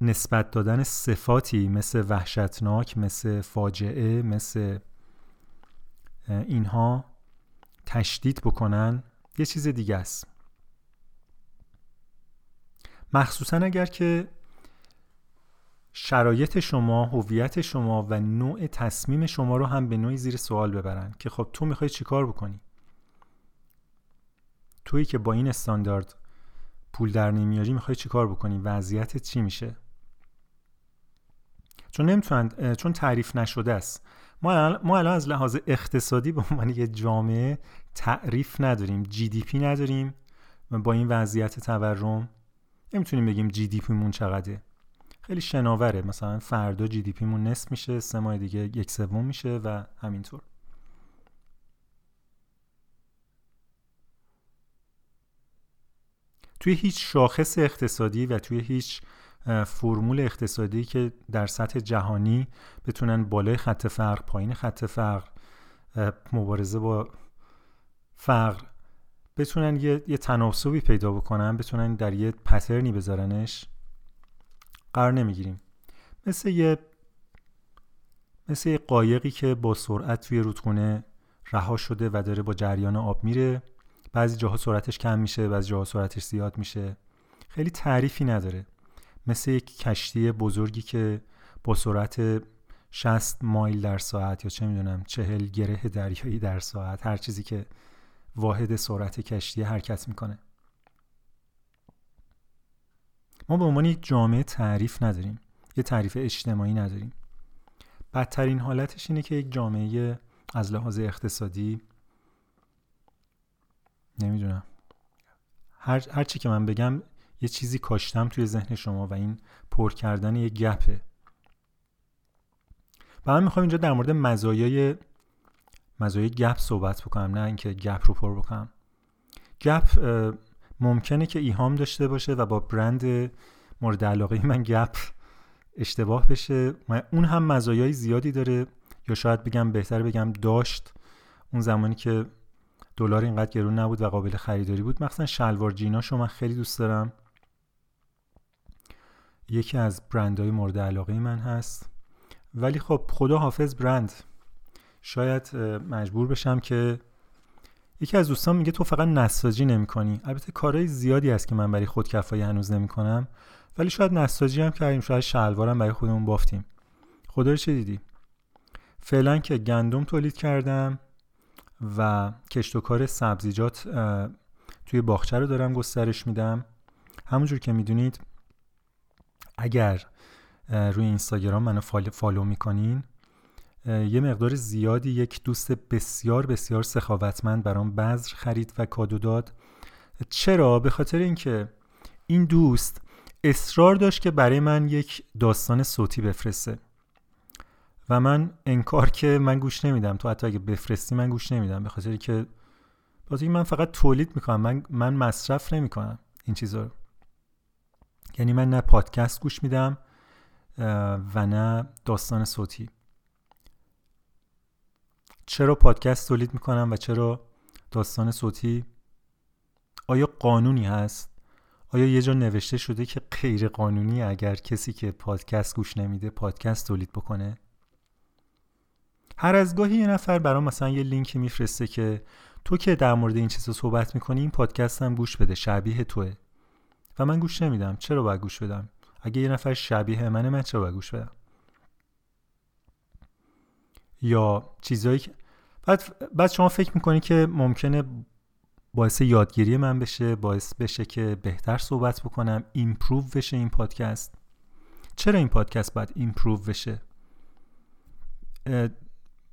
نسبت دادن صفاتی مثل وحشتناک مثل فاجعه مثل اینها تشدید بکنن یه چیز دیگه است. مخصوصا اگر که شرایط شما هویت شما و نوع تصمیم شما رو هم به نوعی زیر سوال ببرن که خب تو می‌خوای چیکار بکنی؟ تویی که با این استاندارد پول در نمیاری می‌خوای چیکار بکنی؟ وضعیتت چی میشه؟ چون نمی‌تونن چون تعریف نشده است. ما الان, ما الان از لحاظ اقتصادی به عنوان یه جامعه تعریف نداریم جی دی پی نداریم با این وضعیت تورم نمی‌تونیم بگیم جی دی مون چقدره. خیلی شناوره مثلا فردا جی دی مون نصف میشه سه ماه دیگه یک سوم میشه و همینطور. توی هیچ شاخص اقتصادی و توی هیچ فرمول اقتصادی که در سطح جهانی بتونن بالای خط فقر پایین خط فقر مبارزه با فقر بتونن یه, یه تناسبی پیدا بکنن بتونن در یه پترنی بذارنش قرار نمی‌گیریم. مثل یه مثل یه قایقی که با سرعت توی رودخونه رها شده و داره با جریان آب میره. بعضی جاها سرعتش کم میشه بعضی جاها سرعتش زیاد میشه. خیلی تعریفی نداره. مثل یک کشتی بزرگی که با سرعت 60 مایل در ساعت یا چه می‌دونم چهل گره دریایی در ساعت هر چیزی که واحد سرعت کشتی حرکت می‌کنه. ما به عنوان یک جامعه تعریف نداریم یه تعریف اجتماعی نداریم. بدترین حالتش اینه که یک جامعه از لحاظ اقتصادی نمی‌دونم. هر, هر چی که من بگم یه چیزی کاشتم توی ذهن شما و این پر کردن یه گپه. و من می‌خوام اینجا در مورد مزایای مزایای گپ صحبت بکنم نه اینکه گپ رو پر بکنم. گپ ممکنه که ایهام داشته باشه و با برند مورد علاقه من گپ اشتباه بشه. اون هم مزایای زیادی داره. یا شاید بگم بهتر بگم داشت. اون زمانی که دلار اینقدر گرون نبود و قابل خریداری بود. مخصوصا شلوار جیناشو من خیلی دوست دارم. یکی از برندهای مورد علاقه من هست. ولی خب خدا حافظ برند. شاید مجبور بشم که یکی از دوستان میگه تو فقط نساجی نمی کنی البته کارهای زیادی هست که من برای خودکفایی هنوز نمی کنم ولی شاید نساجی هم کردیم شاید شلوارم برای خودمون بافتیم. خدا رو چه دیدی؟ فعلا که گندم تولید کردم و کشت و کار سبزیجات توی باغچه رو دارم گسترش میدم. همونجور که می‌دونید اگر روی اینستاگرام منو فالو می‌کنین یه مقدار زیادی یک دوست بسیار بسیار سخاوتمند برام بذر خرید و کادو داد. چرا؟ به خاطر اینکه این دوست اصرار داشت که برای من یک داستان صوتی بفرسته. و من انکار که من گوش نمیدم. تو حتی اگه بفرستی من گوش نمیدم. به خاطر که من فقط تولید می‌کنم. من, من مصرف نمی‌کنم این چیزا رو. یعنی من نه پادکست گوش میدم و نه داستان صوتی. چرا پادکست تولید می‌کنم و چرا داستان صوتی؟ آیا قانونی هست؟ آیا یه جا نوشته شده که غیر قانونی اگر کسی که پادکست گوش نمیده پادکست تولید بکنه؟ هر از گاهی یه نفر برام مثلا یه لینکی میفرسته که تو که در مورد این چیزا صحبت می‌کنی این پادکست هم گوش بده شبیه توه. و من گوش نمیدم. چرا باید گوش بدم؟ اگه یه نفر شبیه منه من چرا باید گوش بدم؟ یا چیزایی که بعد, بعد شما فکر می‌کنی که ممکنه باعث یادگیری من بشه باعث بشه که بهتر صحبت بکنم improve بشه این پادکست. چرا این پادکست باید improve بشه؟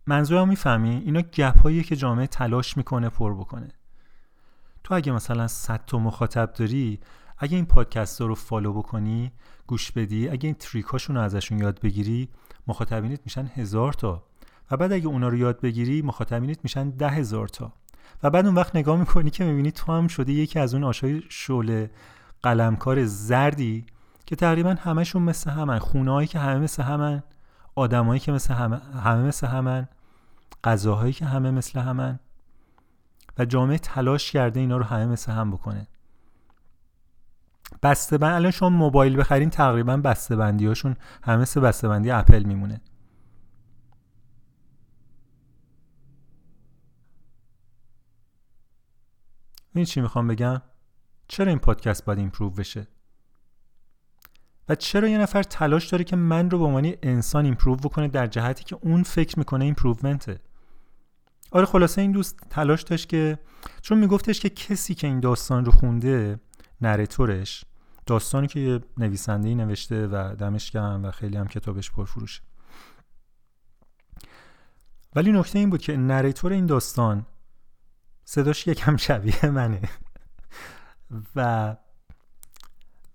منظورم می‌فهمی؟ اینا gap هاییه که جامعه تلاش می‌کنه پر بکنه. تو اگه مثلا 100 تا مخاطب داری اگه این پادکست رو follow بکنی گوش بدی اگه این trick هاشون رو ازشون یاد بگیری مخاطبینت میشن هزار تا. و بعد اگه اونا رو یاد بگیری مخاطبینت میشن ده هزار تا. و بعد اون وقت نگاه می‌کنی که می‌بینی تو هم شده یکی از اون آشای شعله قلمکار زردی که تقریبا همشون مثل همن. خونه که همه مثل همن آدمایی که مثل همه, همه مثل همن غذاهایی که همه مثل همن. و جامعه تلاش کرده اینا رو همه مثل هم بکنه. بسته بند الان شما موبایل بخرین تقریبا بسته بندی هاشون همه مثل بسته بندی اپل میمونه. این چی می‌خوام بگم؟ چرا این پادکست باید improve بشه؟ و چرا یه نفر تلاش داره که من رو به عنوان انسان improve بکنه در جهتی که اون فکر می‌کنه improvement ه آره خلاصه این دوست تلاش داشت که چون میگفتش که کسی که این داستان رو خونده نراتورش داستانی که یه نویسنده نوشته و دمش گرم و خیلی هم کتابش پرفروشه. ولی نکته این بود که نریتور این داستان صداش یکم شبیه منه. و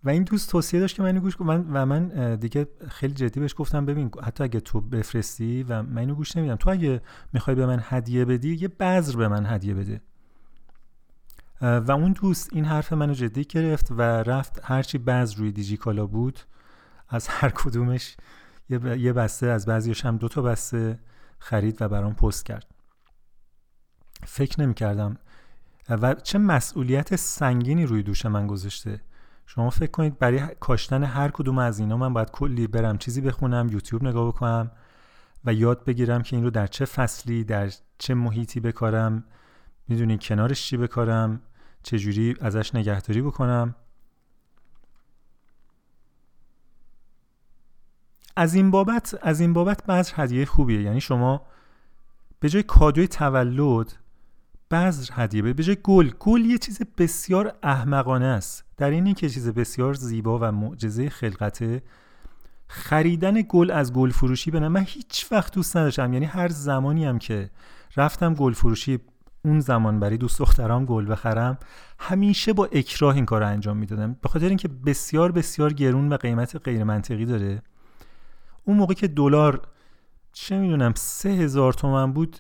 و این دوست توصیه داشت که منو گوش من و من دیگه خیلی جدی بهش گفتم ببین حتی اگه تو بفرستی و من اینو گوش نمیدم. تو اگه می‌خوای به من هدیه بدی یه بذر به من هدیه بده. و اون دوست این حرف منو جدی گرفت و رفت هرچی بذر روی دیجیکالا بود از هر کدومش یه بسته از بعضیش هم دو تا بسته خرید و برام پست کرد. فکر نمی کردم و چه مسئولیت سنگینی روی دوش من گذاشته. شما فکر کنید برای کاشتن هر کدوم از اینا من باید کلی برم چیزی بخونم یوتیوب نگاه بکنم و یاد بگیرم که این رو در چه فصلی در چه محیطی بکارم می‌دونی کنارش چی بکارم. چجوری ازش نگهداری بکنم؟ از این بابت از این بابت بعض هدیه خوبیه. یعنی شما به جای کادوی تولد بعض هدیه به جای گل. گل یه چیز بسیار احمقانه است. در این که چیز بسیار زیبا و معجزه خلقته خریدن گل از گل فروشی به من هیچ وقت دوست نداشتم. یعنی هر زمانی هم که رفتم گل فروشی اون زمان برای دوست دخترام گل بخرم همیشه با اکراه این کار رو انجام می‌دادم. به خاطر اینکه بسیار بسیار گرون و قیمت غیر منطقی داره. اون موقع که دلار چه می‌دونم سه هزار تومن بود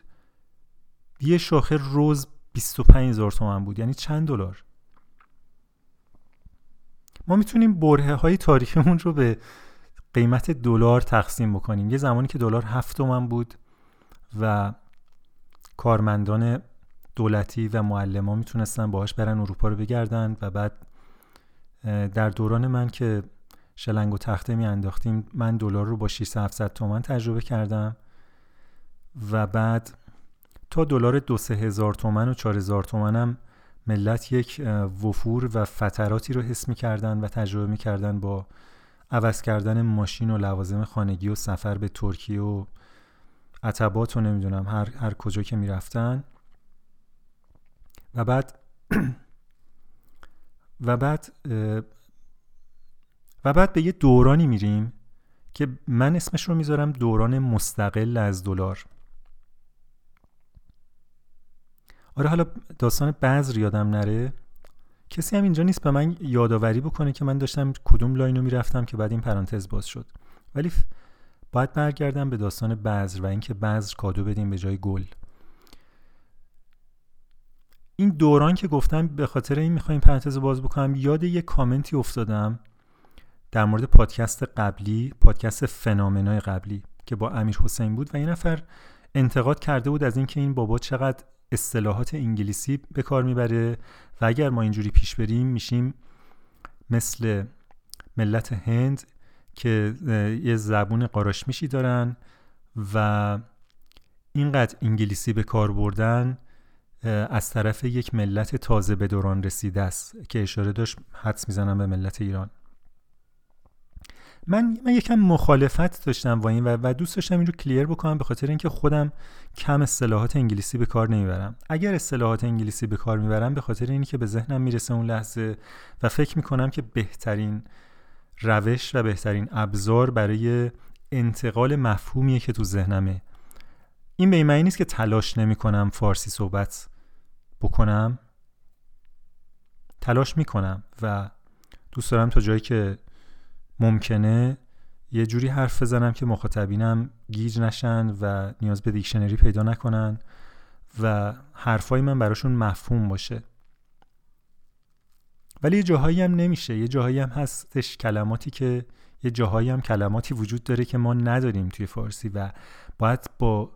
یه شاخه روز 25 هزار تومن بود. یعنی چند دلار؟ ما می‌تونیم بره های تاریخمون رو به قیمت دلار تقسیم بکنیم. یه زمانی که دلار هفت تومن بود و کارمندان دولتی و معلم می‌تونستن باهاش برن اروپا رو بگردن و بعد در دوران من که شلنگ و تخته می انداختیم من دلار رو با 600 700 تومن تجربه کردم و بعد تا دلار دو سه هزار تومن و چهار هزار تومن هم ملت یک وفور و فتراتی رو حس می‌کردن و تجربه می‌کردن با عوض کردن ماشین و لوازم خانگی و سفر به ترکیه و عتبات و نمی‌دونم هر, هر کجا که می‌رفتن. و بعد و بعد و بعد به یه دورانی میریم که من اسمش رو می‌ذارم دوران مستقل از دلار. آره حالا داستان بذر یادم نره. کسی هم اینجا نیست به من یادآوری بکنه که من داشتم کدوم line رو می‌رفتم که بعد این پرانتز باز شد. ولی باید برگردم به داستان بذر و اینکه بذر کادو بدیم به جای گل. این دوران که گفتم به خاطر این می‌خوایم پرانتز باز بکنم یاد یه کامنتی افتادم در مورد پادکست قبلی پادکست فنامنای قبلی که با امیر حسین بود و یه نفر انتقاد کرده بود از اینکه این بابا چقدر اصطلاحات انگلیسی به کار می‌بره و اگر ما اینجوری پیش بریم میشیم مثل ملت هند که یه زبون قاراشمیشی دارن و اینقدر انگلیسی به کار بردن از طرف یک ملت تازه به دوران رسیده است که اشاره داشت حدس می‌زنم به ملت ایران. من من یکم مخالفت داشتم با این و, و دوست داشتم این کلیر بکنم به خاطر اینکه خودم کم اصطلاحات انگلیسی به کار نمی‌برم. اگر اصطلاحات انگلیسی به کار می‌برم به خاطر اینی که به ذهنم می‌رسه اون لحظه و فکر می‌کنم که بهترین روش و بهترین ابزار برای انتقال مفهومیه که تو ذهنمه. این به این معنی نیست که تلاش نمی‌کنم فارسی صحبت بکنم تلاش می‌کنم و دوست دارم تا جایی که ممکنه یه جوری حرف بزنم که مخاطبینم گیج نشن و نیاز به دیکشنری پیدا نکنن و حرفای من براشون مفهوم باشه. ولی یه جاهایی هم نمیشه یه جاهایی هم هستش کلماتی که یه جاهایی هم کلماتی وجود داره که ما نداریم توی فارسی و باید با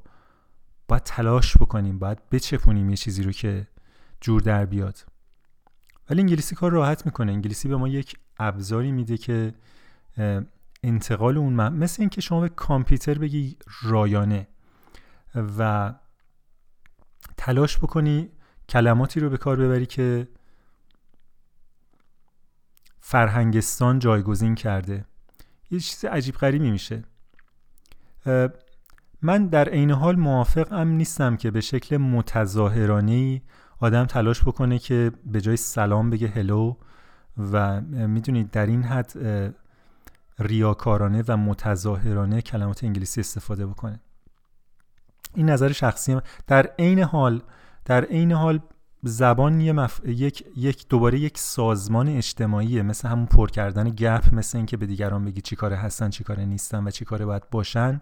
باید تلاش بکنیم باید بچپونیم یه چیزی رو که جور در بیاد. ولی انگلیسی کار راحت می‌کنه. انگلیسی به ما یک ابزاری میده که انتقال اون مثل اینکه شما به کامپیوتر بگی رایانه و تلاش بکنی کلماتی رو به کار ببری که فرهنگستان جایگزین کرده. یه چیز عجیب غریبی میشه. من در عین حال موافق هم نیستم که به شکل متظاهرانه آدم تلاش بکنه که به جای سلام بگه هلو و می‌دونید در این حد ریاکارانه و متظاهرانه کلمات انگلیسی استفاده بکنه. این نظر شخصی من. در عین حال در عین حال زبان یه مف... یک... یک دوباره یک سازمان اجتماعیه. مثل همون پر کردن گپ مثل اینکه به دیگران بگی چی کاره هستن چی کاره نیستن و چی کاره باید باشن.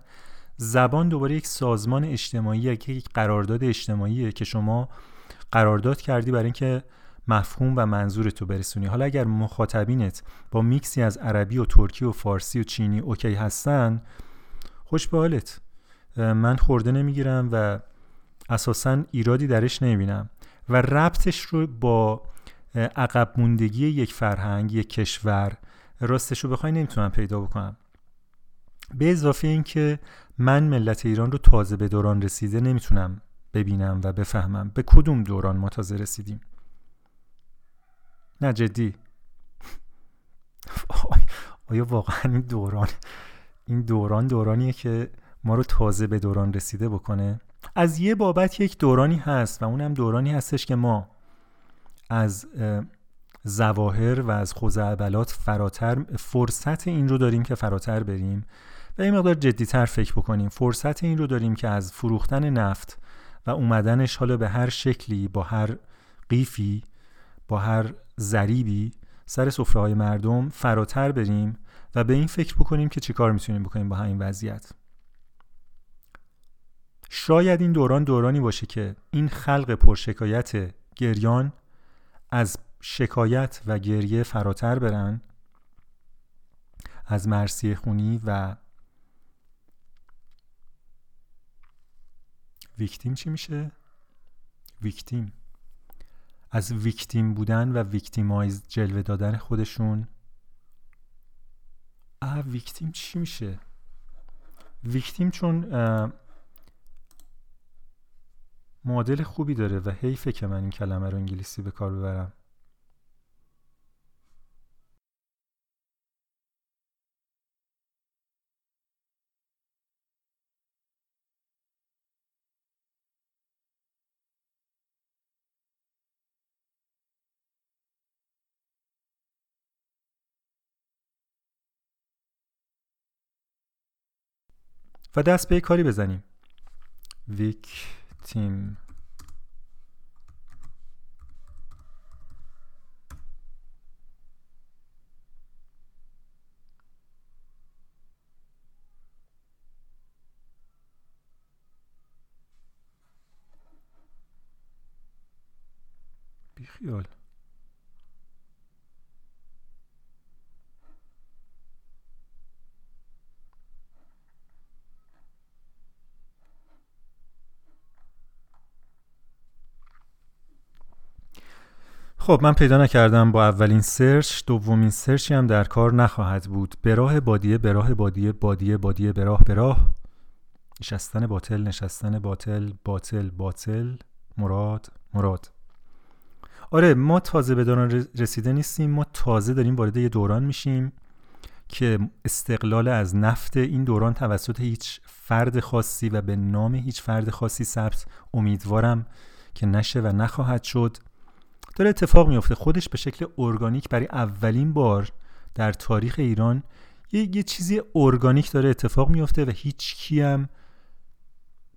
زبان دوباره یک سازمان اجتماعیه که یک قرارداد اجتماعیه که شما قرارداد کردی برای اینکه مفهوم و منظور تو برسونی. حالا اگر مخاطبینت با میکسی از عربی و ترکی و فارسی و چینی اوکی هستن خوش به حالت من خورده نمی‌گیرم و اساسا ایرادی درش نمی‌بینم. و ربطش رو با عقب موندگی یک فرهنگ یک کشور راستش رو بخوای نمی‌تونم پیدا بکنم. به اضافه اینکه من ملت ایران رو تازه به دوران رسیده نمی‌تونم ببینم و بفهمم به کدوم دوران ما تازه رسیدیم. نه جدی. آیا واقعا این دوران این دوران دورانیه که ما رو تازه به دوران رسیده بکنه؟ از یه بابت یک دورانی هست و اونم دورانی هستش که ما از زواهر و از خوزعبلات فراتر فرصت این رو داریم که فراتر بریم و این مقدار جدیتر فکر بکنیم. فرصت این رو داریم که از فروختن نفت و اومدنش حالا به هر شکلی با هر قیفی با هر ذریبی سر سفره های مردم فراتر بریم و به این فکر بکنیم که چیکار می‌تونیم بکنیم با همین وضعیت. شاید این دوران دورانی باشه که این خلق پرشکایت گریان از شکایت و گریه فراتر برن از مرثیه خونی و victim چی میشه؟ victim از victim بودن و victimize جلوه دادن خودشون اه victim چی میشه؟ victim چون معادل خوبی داره و حیفه که من این کلمه رو انگلیسی به کار ببرم و دست به کاری بزنیم. ویکتیم بیخیال. خب من پیدا نکردم با اولین سرچ دومین سرچی هم در کار نخواهد بود. به راه بادیه به راه بادیه بادیه بادیه به راه به راه. نشستن باطل نشستن باطل باطل باطل. مراد مراد. آره ما تازه به دوران رسیده نیستیم. ما تازه داریم وارد یه دوران میشیم که استقلال از نفت این دوران توسط هیچ فرد خاصی و به نام هیچ فرد خاصی ثبت امیدوارم که نشه و نخواهد شد. داره اتفاق میفته خودش به شکل ارگانیک برای اولین بار در تاریخ ایران یه, یه چیزی ارگانیک داره اتفاق میفته و هیچ کی هم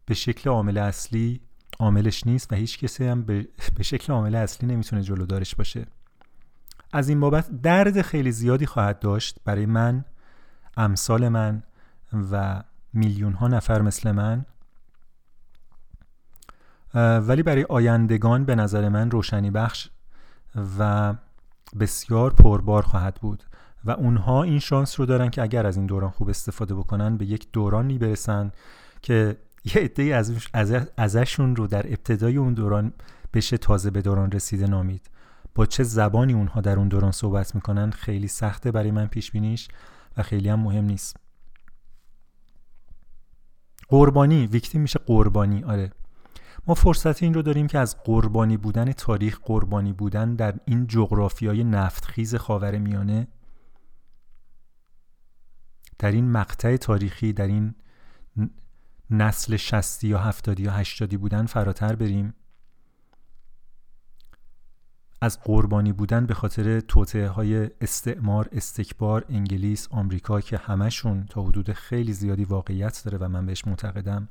به شکل عامل اصلی عاملش نیست و هیچ کسی هم به, شکل عامل اصلی نمی‌تونه جلودارش باشه. از این بابت درد خیلی زیادی خواهد داشت برای من امثال من و میلیون ها نفر مثل من. ولی برای آیندگان به نظر من روشنی بخش و بسیار پربار خواهد بود و اونها این شانس رو دارن که اگر از این دوران خوب استفاده بکنن به یک دورانی برسن که یه عده از ازشون رو در ابتدای اون دوران بشه تازه به دوران رسیده نامید. با چه زبانی اونها در اون دوران صحبت می‌کنن خیلی سخته برای من پیش بینیش و خیلی هم مهم نیست. قربانی ویکتیم میشه قربانی. آره. ما فرصت این رو داریم که از قربانی بودن تاریخ قربانی بودن در این جغرافیای نفتخیز خاور میانه در این مقطع تاریخی در این نسل شستی یا هفتادی یا هشتادی بودن فراتر بریم. از قربانی بودن به خاطر توطعه های استعمار استکبار انگلیس آمریکا که همشون تا حدود خیلی زیادی واقعیت داره و من بهش معتقدم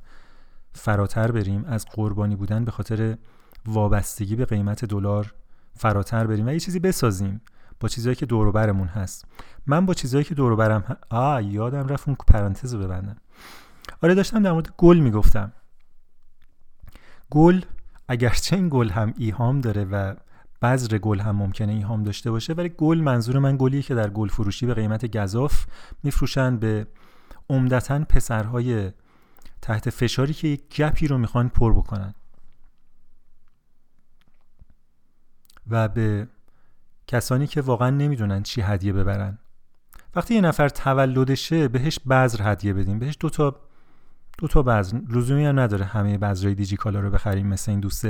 فراتر بریم از قربانی بودن به خاطر وابستگی به قیمت دلار فراتر بریم و یه چیزی بسازیم با چیزهایی که دور برمون هست. من با چیزهایی که دور برم ه... آ یادم رفت اون پرانتز رو ببندم. آره داشتم در مورد گل می‌گفتم. گل اگرچه این گل هم ایهام داره و بذر گل هم ممکنه ایهام داشته باشه ولی گل منظور من گلیه که در گل فروشی به قیمت گذاف میفروشن به عمدتا پسرهای تحت فشاری که یک گپی رو می‌خوان پر بکنن. و به کسانی که واقعا نمی‌دونن چی هدیه ببرن. وقتی یه نفر تولدشه بهش بذر هدیه بدیم. بهش دوتا دو تا بذر. لزومی هم نداره همه بذرهای دیجی کالا رو بخریم مثل این دوست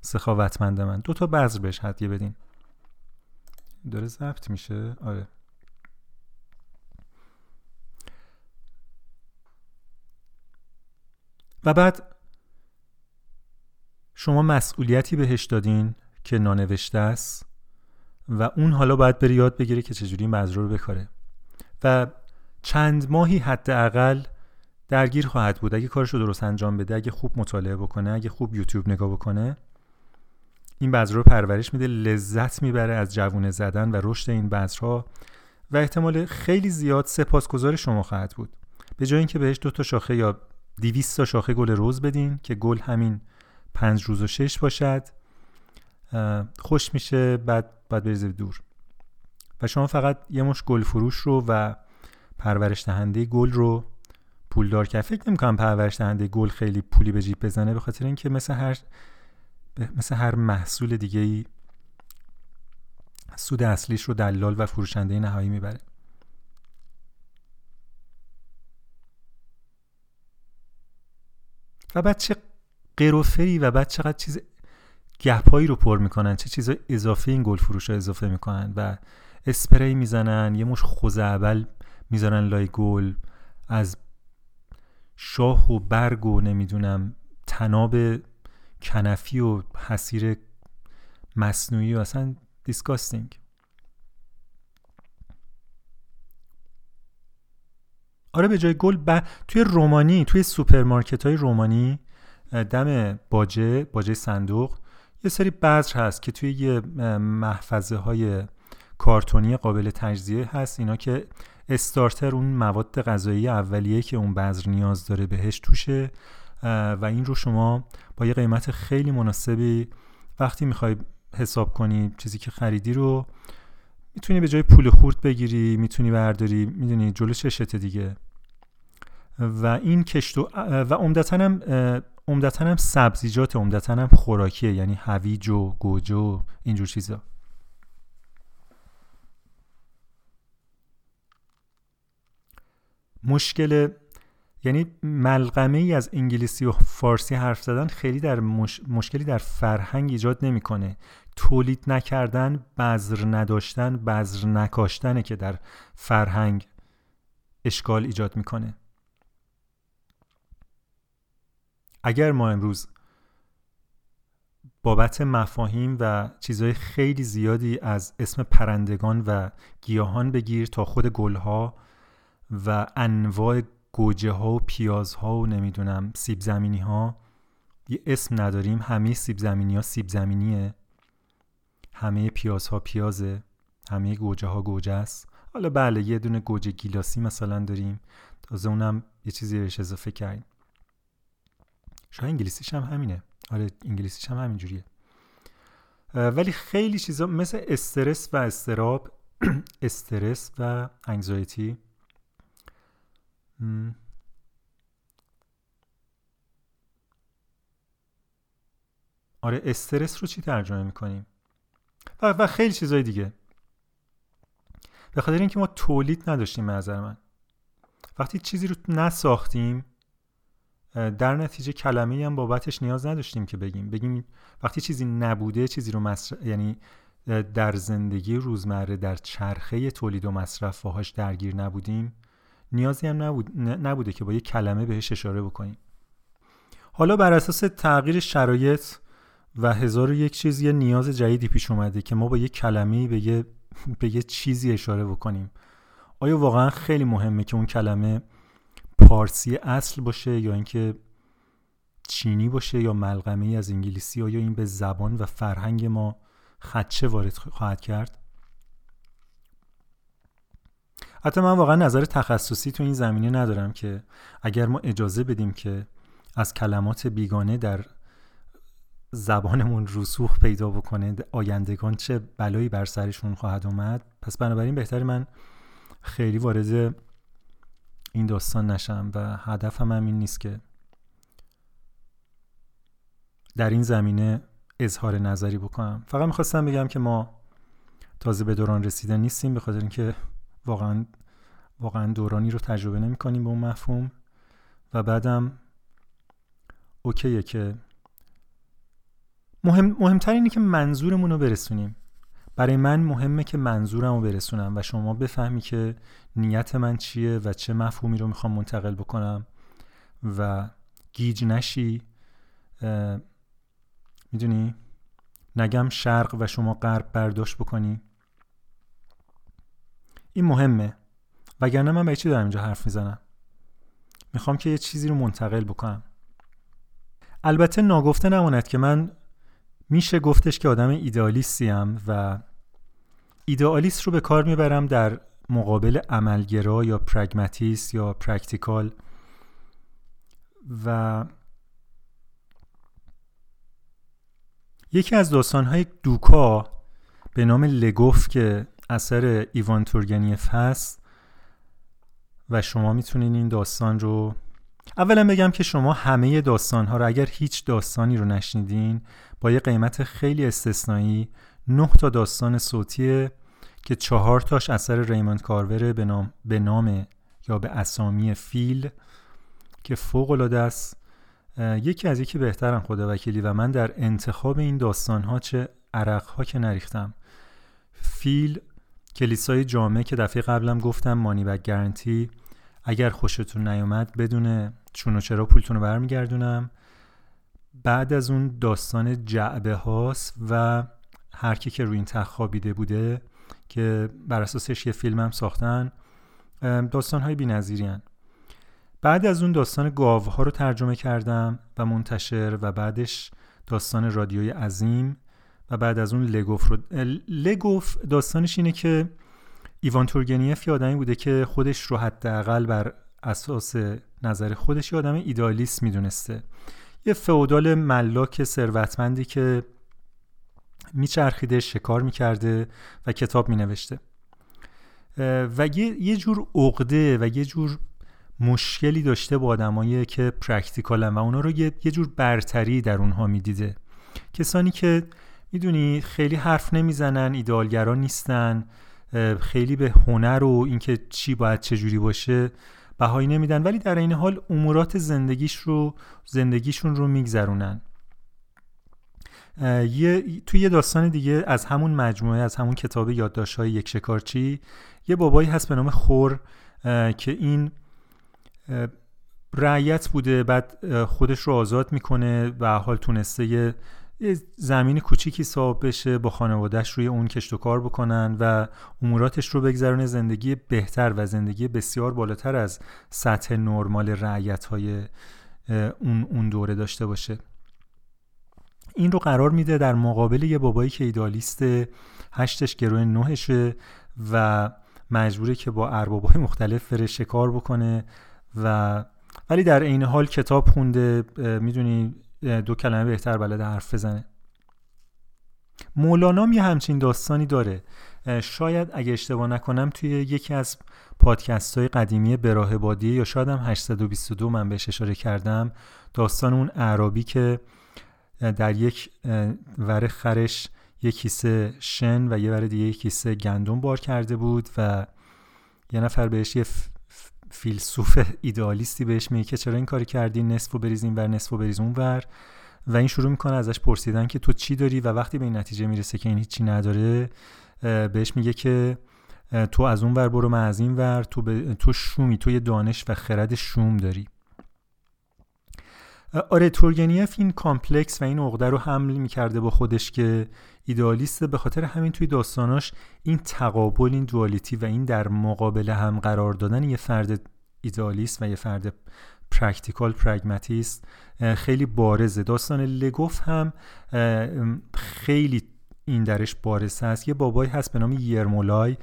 سخاوتمند من. دو تا بذر بهش هدیه بدین داره ضبط میشه؟ آره. و بعد شما مسئولیتی بهش دادین که نانوشته است و اون حالا باید بری یاد بگیره که چجوری بذر رو بکاره. و چند ماهی حداقل درگیر خواهد بود. اگه کارش رو درست انجام بده اگه خوب مطالعه بکنه اگه خوب یوتیوب نگاه بکنه این بذر رو پرورش میده لذت می‌بره از جوونه زدن و رشد این بذرها و احتمال خیلی زیاد سپاسگزار شما خواهد بود. به جای اینکه بهش دو تا شاخه یا 200 تا شاخه گل روز بدین که گل همین پنج روز و شش باشد. خوش میشه بعد بعد بریزه دور. و شما فقط یه مش گل فروش رو و پرورش دهنده گل رو پولدار کرد. فکر نمی‌کنم پرورش دهنده گل خیلی پولی به جیب بزنه به خاطر اینکه مثل هر مثل هر محصول دیگه ای سود اصلیش رو دلال و فروشنده نهایی می‌بره. و بعد چه قروفری و بعد چقدر چیز gap ایی رو پر می‌کنن چه چیز اضافه این گل فروش اضافه می‌کنن و اسپری می‌زنن یه مش علف می‌زنن لای گل از شاخ و برگ و نمی‌دونم طناب کنفی و حصیر مصنوعی و اصلا disgusting آره به جای گل ب... توی رومانی توی سوپرمارکت های رومانی دم باجه باجه صندوق یه سری بذر هست که توی یه محفظه های کارتونی قابل تجزیه هست. اینا که استارتر اون مواد غذایی اولیه که اون بذر نیاز داره بهش توشه. و این رو شما با یه قیمت خیلی مناسبی وقتی می‌خوای حساب کنی چیزی که خریدی رو می‌تونی به جای پول خورد بگیری می‌تونی برداری. می‌دونی جلو چشته دیگه. و این کشت و و عمدتا هم عمدتا هم سبزیجات عمدتا هم خوراکیه یعنی هویج و گوجه اینجور چیزا. مشکل یعنی ملغمه ای از انگلیسی و فارسی حرف زدن خیلی در مشکلی در فرهنگ ایجاد نمی‌کنه. تولید نکردن بذر نداشتن بذر نکاشتنه که در فرهنگ اشکال ایجاد می‌کنه. اگر ما امروز بابت مفاهیم و چیزهای خیلی زیادی از اسم پرندگان و گیاهان بگیر تا خود گلها و انواع گوجه ها و پیاز ها و نمی‌دونم سیب زمینی ها یه اسم نداریم. همه سیب زمینی ها سیب زمینیه. همه پیاز ها پیازه. همه گوجه ها گوجه است. حالا بله یه دونه گوجه گیلاسی مثلا داریم. تازه اونم یه چیزی بهش اضافه کردیم. شاید انگلیسیش هم همینه. آره انگلیسیش هم همین جوریه. ولی خیلی چیزا مثل استرس و استراب استرس و انگزایتی آره استرس رو چی ترجمه می‌کنیم؟ و, و خیلی چیزهای دیگه. به خاطر اینکه ما تولید نداشتیم به نظر من. وقتی چیزی رو نساختیم در نتیجه کلمه هم بابتش نیاز نداشتیم که بگیم. بگیم وقتی چیزی نبوده چیزی رو مصرف یعنی در زندگی روزمره در چرخه تولید و مصرف باهاش درگیر نبودیم نیازی هم نبود نبوده که با یه کلمه بهش اشاره بکنیم. حالا بر اساس تغییر شرایط و هزار و یک چیز یه نیاز جدیدی پیش اومده که ما با یه کلمه به یه, به یه چیزی اشاره بکنیم. آیا واقعا خیلی مهمه که اون کلمه پارسی اصل باشه یا اینکه چینی باشه یا ملغمه از انگلیسی آیا این به زبان و فرهنگ ما خدچه وارد خواهد کرد؟ حتی من واقعا نظر تخصصی تو این زمینه ندارم که اگر ما اجازه بدیم که از کلمات بیگانه در زبانمون رسوخ پیدا بکنه آیندگان چه بلایی بر سرشون خواهد اومد؟ پس بنابراین بهتر من خیلی وارد این داستان نشم و هدفم هم این نیست که در این زمینه اظهار نظری بکنم. فقط می‌خواستم بگم که ما تازه به دوران رسیده نیستیم به خاطر اینکه واقعا واقعا دورانی رو تجربه نمی کنیم به اون مفهوم. و بعدم اوکیه که مهم مهمتر اینه که منظورمون رو برسونیم. برای من مهمه که منظورم رو برسونم و شما بفهمی که نیت من چیه و چه مفهومی رو می‌خوام منتقل بکنم و گیج نشی می‌دونی؟ نگم شرق و شما غرب برداشت بکنی. این مهمه. وگرنه من به چی دارم اینجا حرف می‌زنم؟ می‌خوام که یه چیزی رو منتقل بکنم. البته ناگفته نماند که من میشه گفتش که آدم ایدئالیستیم و ایدئالیست رو به کار می‌برم در مقابل عملگرا یا پرگماتیست یا practical و یکی از داستانهای دوکا به نام لگوف که اثر ایوان تورگنیف هست و شما می‌تونین این داستان رو اولا بگم که شما همه داستان ها رو اگر هیچ داستانی رو نشنیدین با یه قیمت خیلی استثنایی نه تا داستان صوتیه که چهار تاش اثر ریموند کاروره به نام, به نام یا به اسامی فیل که فوق العاده است یکی از یکی بهترم خدا وکیلی و من در انتخاب این داستان ها چه عرق ها که نریختم. فیل کلیسای جامعه که دفعه قبلم گفتم مانی و گرنتی اگر خوشتون نیومد بدون چون و چرا پولتون رو برمیگردونم. بعد از اون داستان جعبه هاست و هر کی که روی این تخت خوابیده بوده که بر اساسش یه فیلم هم ساختن داستان های بی بعد از اون داستان گاوها رو ترجمه کردم و منتشر و بعدش داستان رادیوی عظیم و بعد از اون لگوف رو لگوف داستانش اینه که ایوان تورگنیف یه آدمی بوده که خودش رو حداقل بر اساس نظر خودش یه آدم ایدالیست می‌دونسته. یه فئودال ملاک ثروتمندی که میچرخیده شکار می‌کرده و کتاب مینوشته. و یه, یه جور عقده و یه جور مشکلی داشته با آدمایی که practical ن و اونا رو یه, یه جور برتری در اونها می‌دیده. کسانی که می‌دونی خیلی حرف نمی‌زنن ایدالگران نیستن خیلی به هنر و اینکه چی باید چجوری باشه بهایی نمیدن ولی در این حال امورات زندگیش رو زندگیشون رو میگذرونن. یه توی یه داستان دیگه از همون مجموعه از همون کتاب یادداشت‌های یک شکارچی یه بابایی هست به نام خور که این رعیت بوده بعد خودش رو آزاد می‌کنه و حال تونسته یه زمین کوچیکی صاحب بشه با خانوادهش روی اون کشت و کار بکنن و اموراتش رو بگذرونه. زندگی بهتر و زندگی بسیار بالاتر از سطح نرمال رعیت های اون, اون دوره داشته باشه. این رو قرار میده در مقابل یه بابایی که ایدالیست هشتش گروه نهشه و مجبوره که با اربابای مختلف فره شکار بکنه و ولی در عین حال کتاب خونده می‌دونی دو کلمه بهتر بلد حرف بزنه. مولانا یه همچین داستانی داره. شاید اگه اشتباه نکنم توی یکی از پادکست های قدیمی براه بادیه یا شاید هم 822 من بهش اشاره کردم داستان اون اعرابی که در یک ور خرش یک کیسه شن و یه ور دیگه یک کیسه گندم بار کرده بود و یه نفر بهش یه فیلسوف ایدئالیستی بهش میگه که چرا این کاری کردی؟ نصف و بریز این ور نصف و بریز اون ور. و این شروع می‌کنه ازش پرسیدن که تو چی داری و وقتی به این نتیجه می‌رسه که این هیچی نداره بهش میگه که تو از اون ور برو من از این ور تو, تو شومی تو یه دانش و خرد شوم داری. آره تورگنیف این complex و این عقده رو حمل می‌کرده با خودش که ایدئالیست به خاطر همین توی داستاناش این تقابل این duality و این در مقابل هم قرار دادن یه فرد ایدئالیست و یه فرد practical pragmatist خیلی بارزه. داستان لگوف هم خیلی این درش بارزه است. یه بابایی هست به نام یرمولای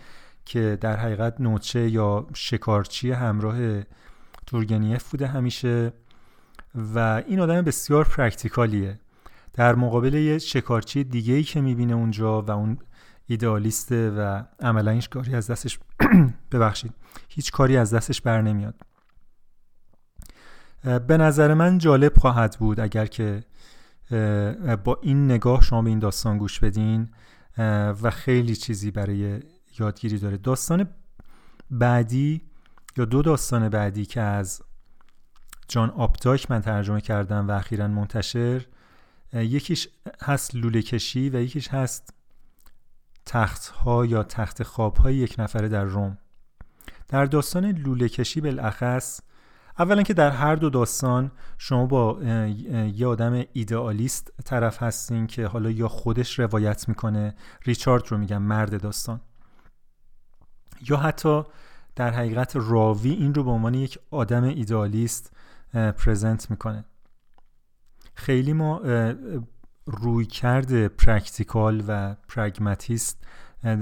که در حقیقت نوچه یا شکارچی همراه تورگنیف بوده. همیشه و این آدم بسیار پرکتیکالیه. در مقابل یه شکارچی دیگه ای که می‌بینه اونجا و اون ایدئالیسته و عملا هیچ کاری از دستش ببخشید هیچ کاری از دستش بر نمیاد. به نظر من جالب خواهد بود اگر که با این نگاه شما به این داستان گوش بدین و خیلی چیزی برای یادگیری داره. داستان بعدی یا دو داستان بعدی که از جان آپداک من ترجمه کردم و اخیرا منتشر یکیش هست لوله کشی و یکیش هست تخت ها یا تخت خواب های یک نفره در روم. در داستان لوله کشی بالاخص اولا که در هر دو داستان شما با یه آدم ایدئالیست طرف هستین که حالا یا خودش روایت می‌کنه ریچارد رو میگم مرد داستان یا حتی در حقیقت راوی این رو به عنوان یک آدم ایدئالیست present می‌کنه. خیلی ما رویکرد practical و پرگماتیست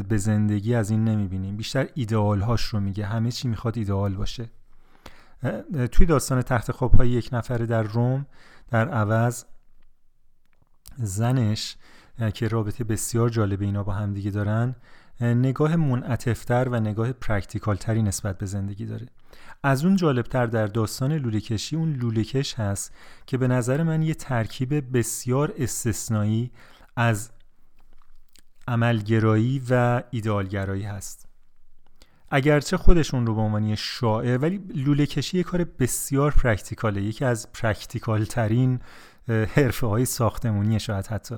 به زندگی از این نمی‌بینیم. بیشتر ایدئال هاش رو میگه. همه چی می‌خواد ایدئال باشه. توی داستان تخت خواب های یک نفره در روم در عوض زنش که رابطه بسیار جالب اینا با هم دیگه دارن نگاه منعطف‌تر و نگاه practical تری نسبت به زندگی داره. از اون جالبتر در داستان لولهکشی اون لولهکش هست که به نظر من یه ترکیب بسیار استثنایی از عملگرایی و ایدئالگرایی هست. اگرچه خودشون رو به عنوان شاعر ولی لوله کشی یه کار بسیار practical ه. یکی از practical ترین حرفه های ساختمونی شاید حتی.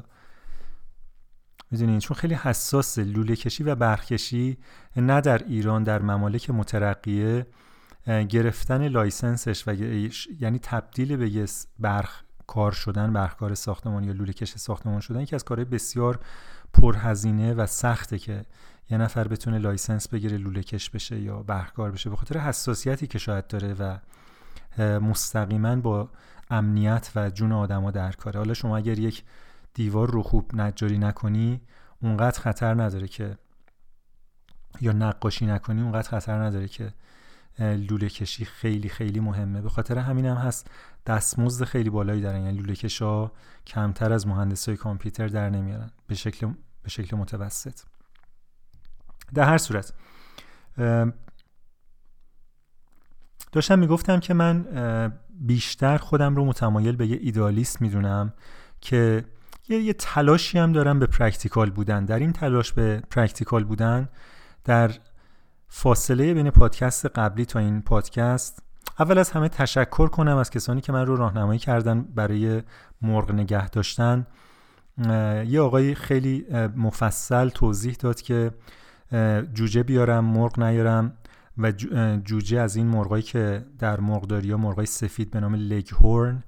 می‌دونین چون خیلی حساس لوله کشی و برق‌کشی نه در ایران در ممالک مترقیه گرفتن license ش و یعنی تبدیل به یه برق کار شدن برق‌کار ساختمان یا لوله کش ساختمان شدن که از کارهای بسیار پرهزینه و سخته که یه نفر بتونه license بگیره لوله کش بشه یا برق‌کار بشه. به خاطر حساسیتی که شاید داره و مستقیما با امنیت و جون آدما در کاره. حالا شما اگر یک دیوار رو خوب نجاری نکنی اونقدر خطر نداره که یا نقاشی نکنی اونقدر خطر نداره که لوله کشی خیلی خیلی مهمه. به خاطر همین هم هست دستمزد خیلی بالایی دارن. یعنی لوله کشا کمتر از مهندسای کامپیوتر در نمیارن. به شکل به شکل متوسط. در هر صورت داشتم می‌گفتم که من بیشتر خودم رو متمایل به یه ایدالیست می‌دونم که یه, یه تلاشی هم دارم به practical بودن. در این تلاش به practical بودن در فاصله بین پادکست قبلی تا این پادکست اول از همه تشکر کنم از کسانی که من رو راهنمایی کردن برای مرغ نگه داشتن. یه آقای خیلی مفصل توضیح داد که جوجه بیارم مرغ نیارم و جوجه از این مرغایی که در مرغداری یا مرغای سفید به نام لگ هورن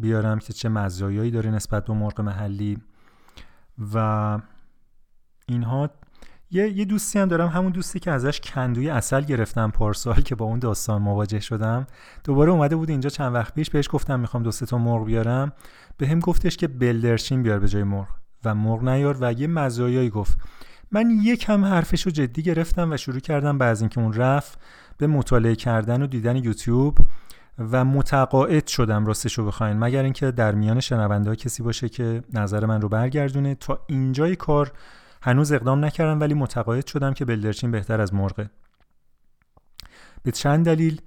بیارم که چه مزایایی داره نسبت به مرغ محلی. و اینها یه, یه دوستی هم دارم همون دوستی که ازش کندوی اصل گرفتم پارسال که با اون داستان مواجه شدم. دوباره اومده بود اینجا چند وقت پیش بهش گفتم می‌خوام دو تا مرغ بیارم. به هم گفتش که بلدرچین بیار به جای مرغ و مرغ نیار و یه مزایایی گفت. من یکم حرفش رو جدی گرفتم و شروع کردم بعد از اینکه اون رفت به مطالعه کردن و دیدن یوتیوب. و متقاعد شدم راستش رو بخواین. مگر اینکه در میان شنونده کسی باشه که نظر من رو برگردونه. تا اینجای کار هنوز اقدام نکردم ولی متقاعد شدم که بلدرچین بهتر از مرغه به چند دلیل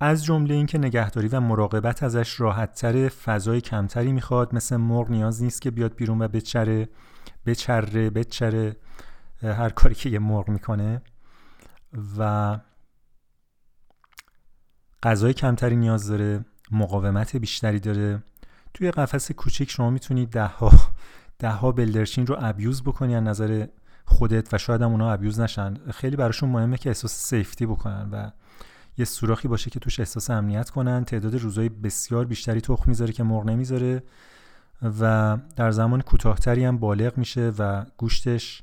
از جمله اینکه نگهداری و مراقبت ازش راحتتر فضای کمتری می‌خواد. مثل مرغ نیاز نیست که بیاد بیرون و بچره بچره بچره هر کاری که یه مرغ می‌کنه. و غذای کمتری نیاز داره مقاومت بیشتری داره. توی قفس کوچیک شما می‌تونید ده ها ده ها بلدرچین رو ابیوز بکنی از نظر خودت و شاید هم اونا ابیوز نشن. خیلی براشون مهمه که احساس سیفتی بکنن و یه سوراخی باشه که توش احساس امنیت کنن. تعداد روزهای بسیار بیشتری تخم می‌ذاره که مرغ نمی‌ذاره و در زمان کوتاهتری هم بالغ میشه و گوشتش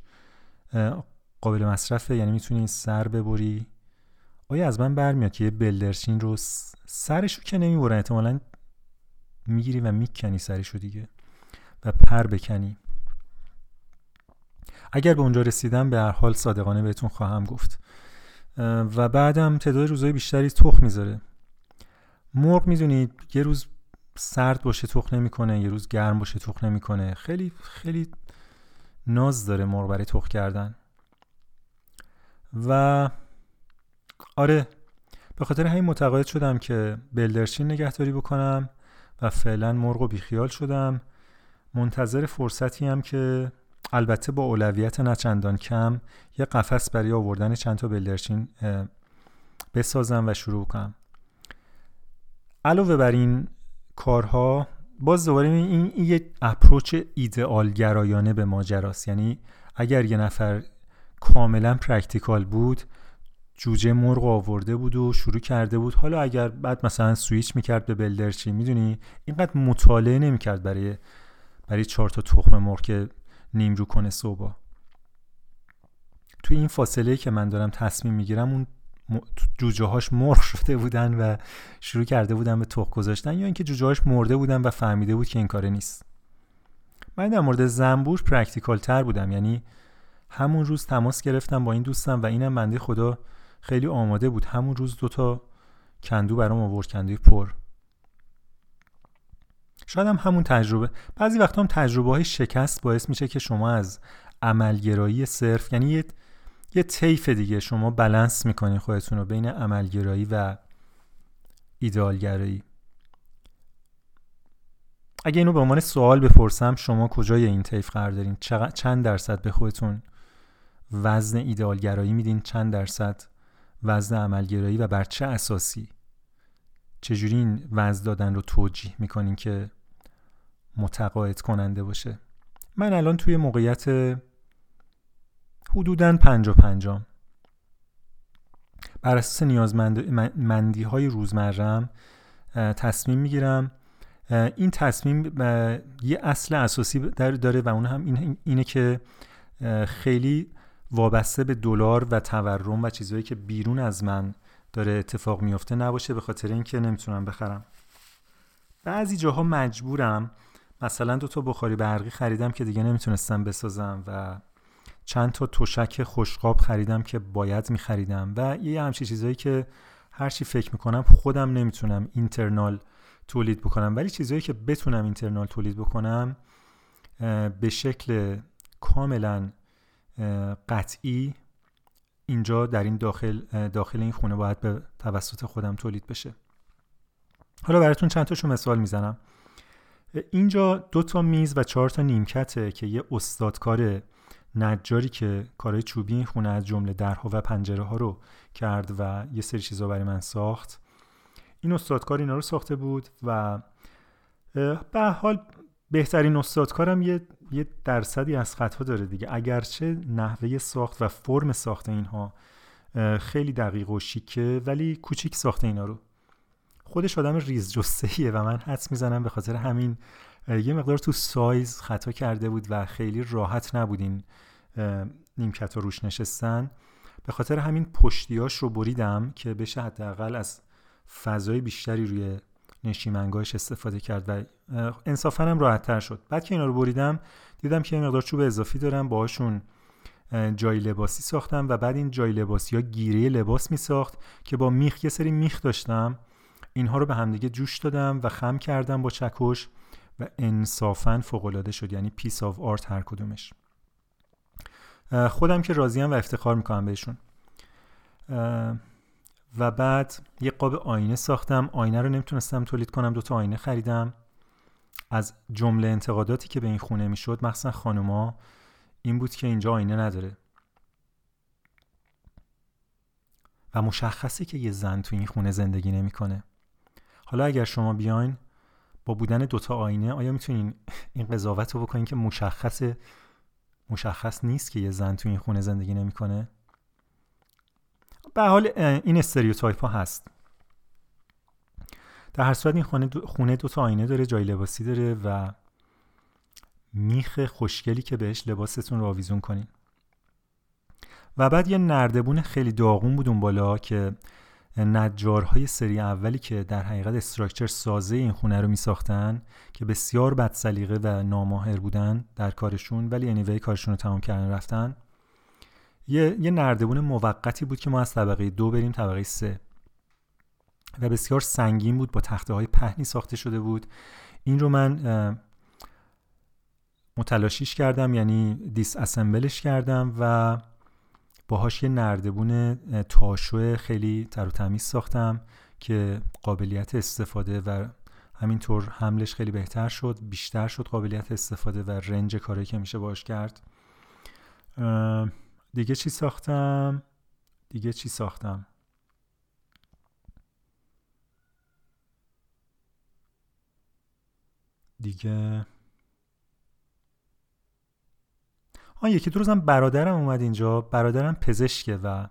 قابل مصرفه. یعنی می‌تونی سر ببری. آیا از من برمیاد که یه بلدرچین رو سرشو که نمی‌برن؟ احتمالا می‌گیری و می‌کنی سرشو دیگه و پر بکنی. اگر به اونجا رسیدم به هر حال صادقانه بهتون خواهم گفت. و بعدم تعداد روزهای بیشتری تخم می‌ذاره. مرغ می‌دونید یه روز سرد باشه تخم نمی‌کنه یه روز گرم باشه تخم نمی‌کنه. خیلی خیلی ناز داره مرغ برای تخم کردن. و آره. به خاطر همین متقاعد شدم که بلدرچین نگهداری بکنم و فعلا مرغ و بیخیال شدم. منتظر فرصتی هم که البته با اولویت نچندان کم یه قفس برای آوردن چند تا بلدرچین بسازم و شروع کنم. علاوه بر این کارها باز دوباره این, یه approach ایدئال گرایانه به ماجراست. یعنی اگر یه نفر کاملا practical بود جوجه مرغ آورده بود و شروع کرده بود. حالا اگر بعد مثلا سویچ می‌کرد به بلدرچین می‌دونی؟ اینقدر مطالعه نمی‌کرد برای برای چهار تا تخم مرغ که نیمرو کنه صبح توی این فاصله که من دارم تصمیم می‌گیرم اون جوجه هاش مرغ شده بودن و شروع کرده بودن به تخم گذاشتن یا اینکه جوجه هاش مرده بودن و فهمیده بود که این کاره نیست. من در مورد زنبور practical تر بودم. یعنی همون روز تماس گرفتم با این دوستم و اینم بنده خدا خیلی آماده بود. همون روز دوتا کندو برام آورد کندوی پر. شاید هم همون تجربه. بعضی وقتا هم تجربه های شکست باعث میشه که شما از عملگرایی صرف یعنی یه, یه طیف دیگه شما بلنس می‌کنین خودتون رو بین عملگرایی و ایدئالگرایی اگه اینو به عنوان سوال بپرسم شما کجای این طیف قرار دارین؟ چند درصد به خودتون وزن ایدئالگرایی میدین؟ چند درصد؟ وزن عملگرایی و بر چه اساسی؟ چجوری این وزن دادن رو توجیه می‌کنین که متقاعد کننده باشه؟ من الان توی موقعیت حدودا پنج و پنجام. بر اساس نیازمندی های روزمرم تصمیم می‌گیرم. این تصمیم یه اصل اساسی داره و اون هم اینه که خیلی وابسته به دلار و تورم و چیزهایی که بیرون از من داره اتفاق میفته نباشه به خاطر اینکه نمی‌تونم بخرم. بعضی جاها مجبورم مثلا دو تا بخاری برقی خریدم که دیگه نمی‌تونستم بسازم و چند تا تشک خوشقاب خریدم که باید میخریدم و یه همچی چیزهایی که هرچی فکر می‌کنم خودم نمی‌تونم اینترنال تولید بکنم. ولی چیزهایی که بتونم اینترنال تولید بکنم به شکل کاملا قطعی اینجا در این داخل داخل این خونه باید به توسط خودم تولید بشه. حالا براتون چند تاشو مثال می‌زنم. اینجا دو تا میز و چهار تا نیمکته که یه استادکار نجاری که کارهای چوبی این خونه از جمله درها و پنجره ها رو کرد و یه سری چیزا برای من ساخت. این استادکار اینا رو ساخته بود و به حال بهترین استادکارم یه یه درصدی از خطا داره دیگه. اگرچه نحوه ساخت و فرم ساخت اینها خیلی دقیق و شیکه ولی کوچیک ساخته اینا رو. خودش آدم ریز جستهیه و من حدس می‌زنم به خاطر همین یه مقدار تو سایز خطا کرده بود و خیلی راحت نبود این نیمکت روش نشستن. به خاطر همین پشتیاش رو بریدم که بشه حداقل از فضای بیشتری روی نشیمنگاهش استفاده کرد و انصافا هم راحت تر شد. بعد که اینا رو بریدم دیدم که یه مقدار چوب اضافی دارم باهاشون جای لباسی ساختم و بعد این جای لباسی ها گیره لباس می ساخت که با میخ یه سری میخ داشتم. اینها رو به همدیگه جوش دادم و خم کردم با چکش و انصافا فوق شد یعنی piece of art هر کدومش. خودم که راضیم و افتخار می‌کنم بهشون. و بعد یه قاب آینه ساختم. آینه رو نمی‌تونستم تولید کنم دوتا آینه خریدم. از جمله انتقاداتی که به این خونه می‌شد مخصوصا خانوما این بود که اینجا آینه نداره. و مشخصه که یه زن تو این خونه زندگی نمی‌کنه. حالا اگر شما بیاین با بودن دوتا آینه آیا می‌تونین این قضاوت رو بکنین که مشخص مشخص نیست که یه زن تو این خونه زندگی نمی‌کنه؟ به حال این استریوتایپ ها هست. در هر صورت این خونه دو, خونه دو تا آینه داره جای لباسی داره و میخ خوشگلی که بهش لباستون رو آویزون کنین. و بعد یه نردبون خیلی داغون بود اون بالا که نجارهای سری اولی که در حقیقت استراکچر سازه این خونه رو می ساختن که بسیار بد سلیقه و ناماهر بودن در کارشون ولی انیوی کارشون رو تمام کردن رفتن. یه, یه نردبون موقتی بود که ما از طبقه دو بریم طبقه سه. و بسیار سنگین بود با تخته های پهنی ساخته شده بود. این رو من متلاشیش کردم یعنی دیس اسمبلش کردم و باهاش یه نردبون تاشو خیلی تر و تمیز ساختم که قابلیت استفاده و همینطور حملش خیلی بهتر شد بیشتر شد قابلیت استفاده و رنج کاری که میشه باش کرد. دیگه چی ساختم؟ دیگه چی ساختم؟ دیگه آن یکی دو روزم برادرم اومد اینجا. برادرم پزشکه و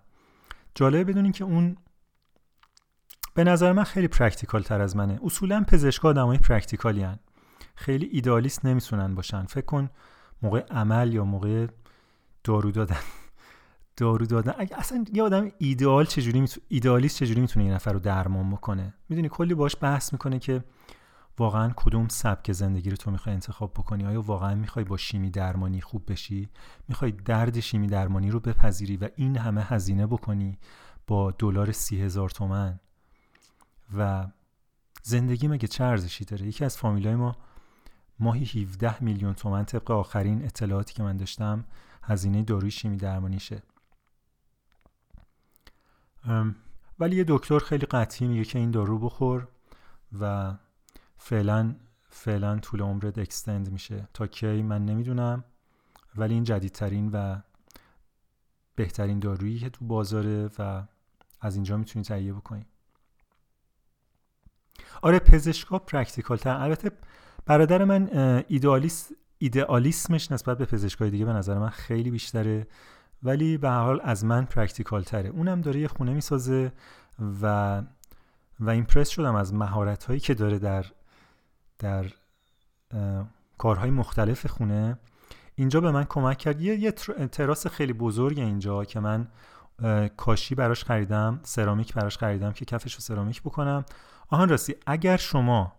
جالبه بدونین که اون به نظر من خیلی practical تر از منه. اصولا پزشکا آدمای practical ی هن. خیلی idealist نمی‌تونن باشن. فکر کن موقع عمل یا موقع دارو دادن. دارو دادن. اگه اصلا یه آدم ایدئال چجوری می‌تونه ایدئالیست چجوری می‌تونه یه نفر رو درمان بکنه؟ می‌دونی کلی باش بحث می‌کنه که واقعا کدوم سبک زندگی رو تو می‌خوای انتخاب بکنی؟ آیا واقعا می‌خوای با شیمی درمانی خوب بشی؟ می‌خوای درد شیمی درمانی رو بپذیری و این همه هزینه بکنی با دلار سی هزار تومن؟ و زندگی مگه چه ارزشی داره؟ یکی از فامیلای ما ماهی 17 میلیون تومن طبق آخرین اطلاعاتی که من داشتم هزینه داروی شیمی درمانیشه. ولی یه دکتر خیلی قطعی میگه که این دارو بخور و فعلا فعلا طول عمرت extend میشه. تا کی من نمی‌دونم ولی این جدیدترین و بهترین دارویی که تو بازاره و از اینجا می‌تونی تهیه بکنی. آره پزشکا practical تر البته برادر من ایدئالیسمش نسبت به پزشکای دیگه به نظر من خیلی بیشتره. ولی به هر حال از من practical تره. اونم داره یه خونه می‌سازه و و impress شدم از مهارت هایی که داره در در کارهای مختلف خونه. اینجا به من کمک کرد. یه, یه تراس خیلی بزرگ اینجا که من کاشی براش خریدم سرامیک براش خریدم که کفش رو سرامیک بکنم. آهان راستی اگر شما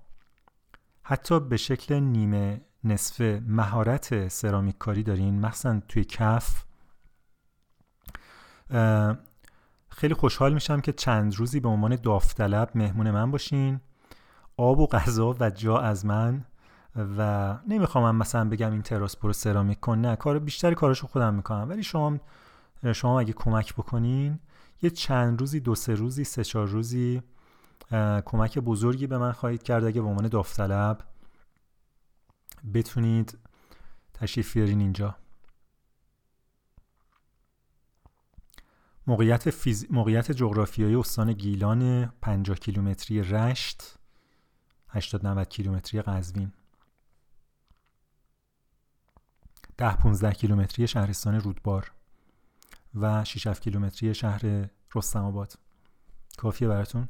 حتی به شکل نیمه نصف مهارت سرامیک کاری دارین مثلا توی کف خیلی خوشحال میشم که چند روزی به عنوان داوطلب مهمون من باشین. آب و غذا و جا از من و نمی‌خوام من مثلا بگم این تراس برو سرامیک کن نه کار بیشتری کاراشو خودم می‌کنم. ولی شما شما اگه کمک بکنین یه چند روزی دو سه روزی سه چهار روزی کمک بزرگی به من خواهید کرد. اگه به عنوان داوطلب بتونید تشریف بیارین اینجا. موقعیت, فیز... موقعیت جغرافیایی استان گیلان 50 کیلومتری رشت 80 90 کیلومتری قزوین. 10 15 کیلومتری شهرستان رودبار و 6 7 کیلومتری شهر رستم آباد. کافیه براتون؟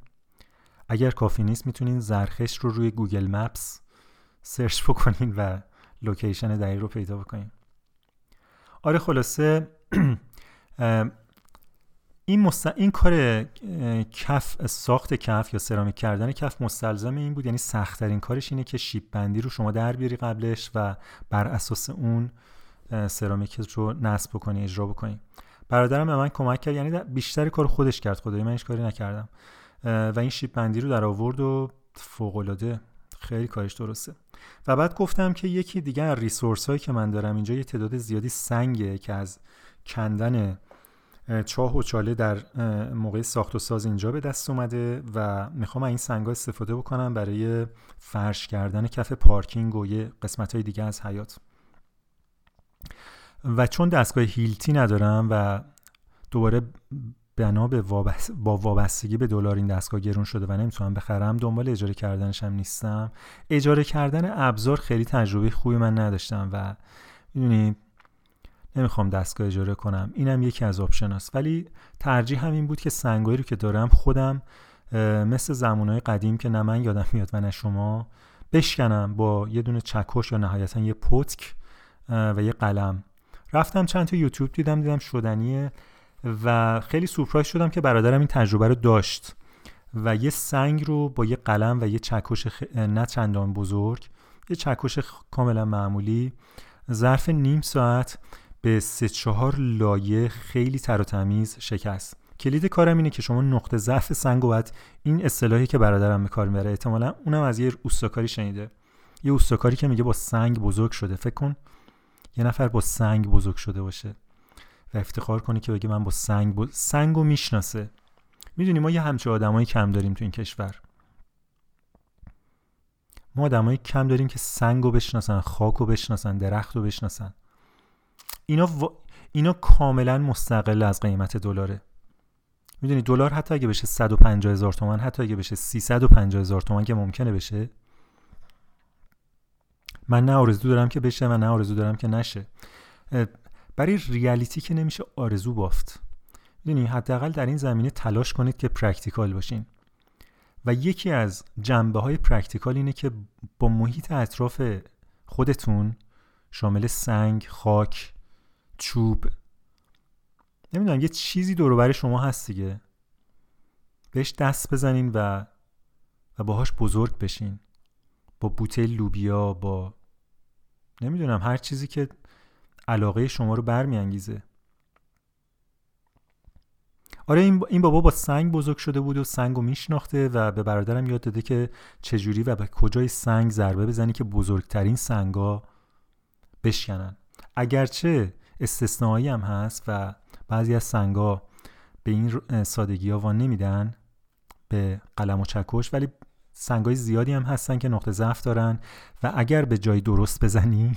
اگر کافی نیست می‌تونین نرخش رو روی Google Maps search بکنین و location دقیق رو پیدا بکنین. آره خلاصه این, مست... این کار کف ساخت کف یا سرامیک کردن کف مستلزم این بود. یعنی سختترین کارش اینه که شیب بندی رو شما در بیاری قبلش و بر اساس اون سرامیک رو نصب بکنی اجرا بکنی. برادرم به من کمک کرد. یعنی بیشتر کار خودش کرد. خدایی من هیچ کاری نکردم. و این شیب بندی رو در آورد و فوق العاده خیلی کارش درسته. و بعد گفتم که یکی دیگه از ریسورس هایی که من دارم اینجا یه تعداد زیادی سنگه که از کندن چاه و چاله در موقع ساخت و ساز اینجا به دست اومده و می‌خوام این سنگ استفاده بکنم برای فرش کردن کف پارکینگ و یه قسمت های دیگه از حیات و چون دستگاه هیلتی ندارم و دوباره بنا به با وابستگی به دلار این دستگاه گرون شده و نمی‌تونم بخرم دنبال اجاره کردنش هم نیستم. اجاره کردن ابزار خیلی تجربه خوبی من نداشتم و می‌دونی نمی‌خوام دستگاه اجاره کنم. اینم یکی از آپشن است ولی ترجیح همین بود که سنگایی رو که دارم خودم مثل زمانهای قدیم که نه من یادم میاد و نه شما بشکنم با یه دونه چکش یا نهایتا یه پتک و یه قلم. رفتم چند تا یوتیوب دیدم دیدم شدنیه و خیلی سورپرایز شدم که برادرم این تجربه رو داشت و یه سنگ رو با یه قلم و یه چکش نه چندان بزرگ یه چکش کاملا معمولی ظرف نیم ساعت به سه چهار لایه خیلی تر و تمیز شکست. کلید کارم اینه که شما نقطه ضعف سنگ و این اصطلاحی که برادرم به کار می‌بره احتمالا اونم از یه اوستاکاری شنیده. یه اوستاکاری که میگه با سنگ بزرگ شده. فکر کن یه نفر با سنگ بزرگ شده باشه و افتخار کنه که بگه من با سنگ با... سنگو می‌شناسه. می‌دونی ما یه همچه آدمایی کم داریم تو این کشور. ما آدمایی کم داریم که سنگو بشناسن خاکو بشناسن درختو بشناسن. اینا اینا کاملا مستقل از قیمت دلاره. می‌دونی دلار حتی اگه بشه 150 هزار تومن حتی اگه بشه 350 هزار تومن که ممکنه بشه من نه آرزو دارم که بشه و نه آرزو دارم که نشه. برای reality که نمیشه آرزو بافت. می‌دونی حداقل در این زمینه تلاش کنید که practical باشین. و یکی از جنبه های practical اینه که با محیط اطراف خودتون شامل سنگ، خاک، چوب. نمی‌دونم یه چیزی دور شما هست دیگه. بهش دست بزنین و و باهاش بزرگ بشین. با بوته لوبیا با نمی‌دونم هر چیزی که علاقه شما رو برمیانگیزه. آره این بابا با سنگ بزرگ شده بود و سنگ رو میشناخته و به برادرم یاد داده که چجوری و به کجای سنگ ضربه بزنی که بزرگترین سنگا بشکنن. اگرچه استثنایی هم هست و بعضی از سنگا به این سادگی ها وان نمیدن به قلم و چکش ولی سنگای زیادی هم هستن که نقطه ضعف دارن و اگر به جای درست بزنی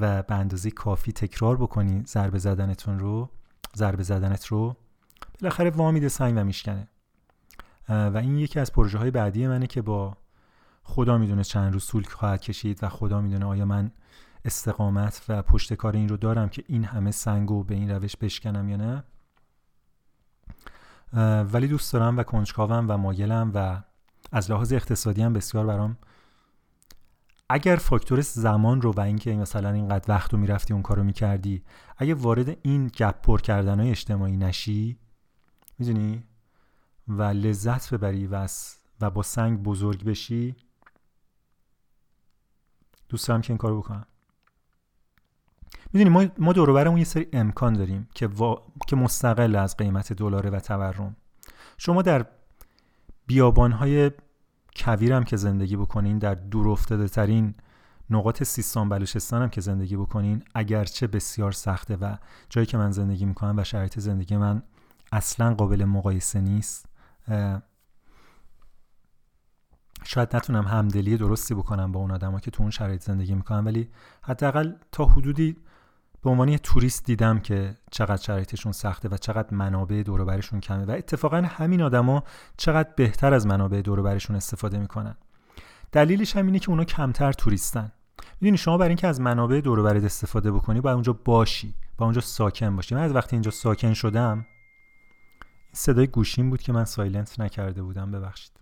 و به اندازه کافی تکرار بکنی ضربه زدنتون رو ضربه زدنت رو بالاخره وامیده سنگ و میشکنه. و این یکی از پروژه های بعدی منه که با خدا می‌دونه چند روز طول خواهد کشید و خدا می‌دونه آیا من استقامت و پشت کار این رو دارم که این همه سنگ رو به این روش بشکنم یا نه. ولی دوست دارم و کنجکاوم و مایلم و از لحاظ اقتصادی هم بسیار برام. اگر فاکتور زمان رو و اینکه مثلا اینقدر وقت رو می‌رفتی اون کارو می‌کردی اگه وارد این گپ پر کردن های اجتماعی نشی می‌دونی؟ و لذت ببری و, و با سنگ بزرگ بشی دوست دارم که این کارو بکنم. می‌دونی ما ما دور یه سری امکان داریم که که مستقل از قیمت دلار و تورم. شما در بیابانهای کویرم که زندگی بکنین در دور ترین نقاط سیستان بلوچستان هم که زندگی بکنین اگرچه بسیار سخته و جایی که من زندگی می‌کنم و شرایط زندگی من اصلا قابل مقایسه نیست شاید نتونم همدلی درستی بکنم با اون آدما که تو اون شرایط زندگی می‌کنن ولی حداقل تا حدودی به عنوان یه توریست دیدم که چقدر شرایطشون سخته و چقدر منابع دوروبرشون کمه و اتفاقا همین آدما چقدر بهتر از منابع دوروبرشون استفاده می‌کنن. دلیلش هم اینه که اونا کمتر توریستن. می‌دونی شما برای اینکه از منابع دوروبرت استفاده بکنی باید اونجا باشی با اونجا ساکن باشی. من از وقتی اینجا ساکن شدم این صدای گوشیم بود که من سایلنت نکرده بودم ببخشید.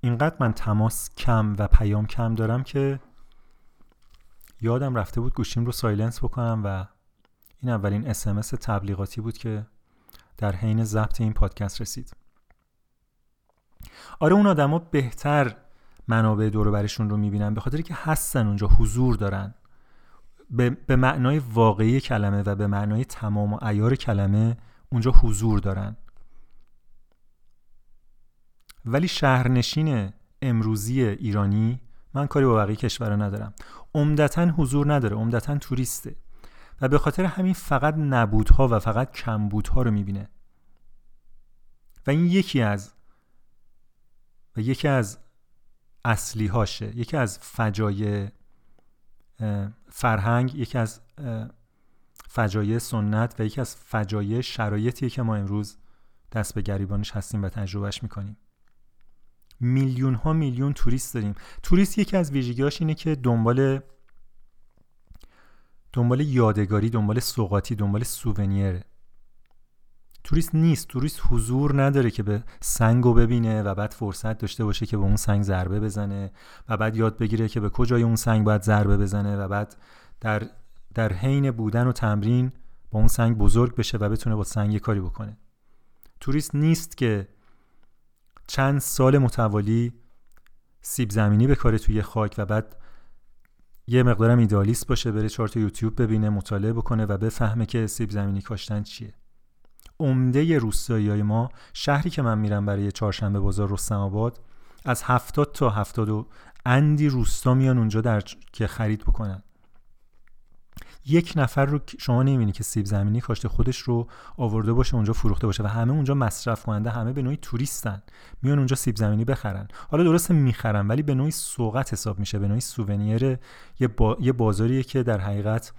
اینقدر من تماس کم و پیام کم دارم که یادم رفته بود گوشیم رو سایلنس بکنم و این اولین اسمس تبلیغاتی بود که در حین ضبط این پادکست رسید. آره اون آدما بهتر منابع دور برشون رو می‌بینن به خاطر که هستن اونجا حضور دارن. به, به معنای واقعی کلمه و به معنای تمام و ایار کلمه اونجا حضور دارن. ولی شهرنشین امروزی ایرانی من کاری با بقیه کشورها ندارم. عمدتا حضور نداره عمدتا توریسته. و به خاطر همین فقط نبودها و فقط کمبودها رو می‌بینه. و این یکی از و یکی از اصلی هاشه یکی از فجایع فرهنگ یکی از فجایع سنت و یکی از فجایع شرایطیه که ما امروز دست به گریبانش هستیم و تجربهش می‌کنیم. میلیون ها میلیون توریست داریم. توریست یکی از ویژگیاش اینه که دنبال دنبال یادگاری دنبال سوقاتی دنبال سوونیره. توریست نیست. توریست حضور نداره که به سنگ رو ببینه و بعد فرصت داشته باشه که به اون سنگ ضربه بزنه و بعد یاد بگیره که به کجای اون سنگ باید ضربه بزنه و بعد در در حین بودن و تمرین با اون سنگ بزرگ بشه و بتونه با سنگ کاری بکنه. توریست نیست که چند سال متوالی سیب زمینی بکاره توی خاک و بعد یه مقدارم ایدالیست باشه بره چهار تا یوتیوب ببینه مطالعه بکنه و بفهمه که سیب زمینی کاشتن چیه. عمده روستایی های ما شهری که من میرم برای چهارشنبه بازار رستم آباد از هفتاد تا هفتاد و اندی روستا میان اونجا در که خرید بکنن. یک نفر رو شما نمی‌بینی که سیب زمینی کاشته خودش رو آورده باشه اونجا فروخته باشه و همه اونجا مصرف کننده همه به نوعی توریستن. میان اونجا سیب زمینی بخرن. حالا درسته می‌خرن ولی به نوعی سوقت حساب میشه به نوعی سوونیر یه, با... یه بازاریه که در حقیقت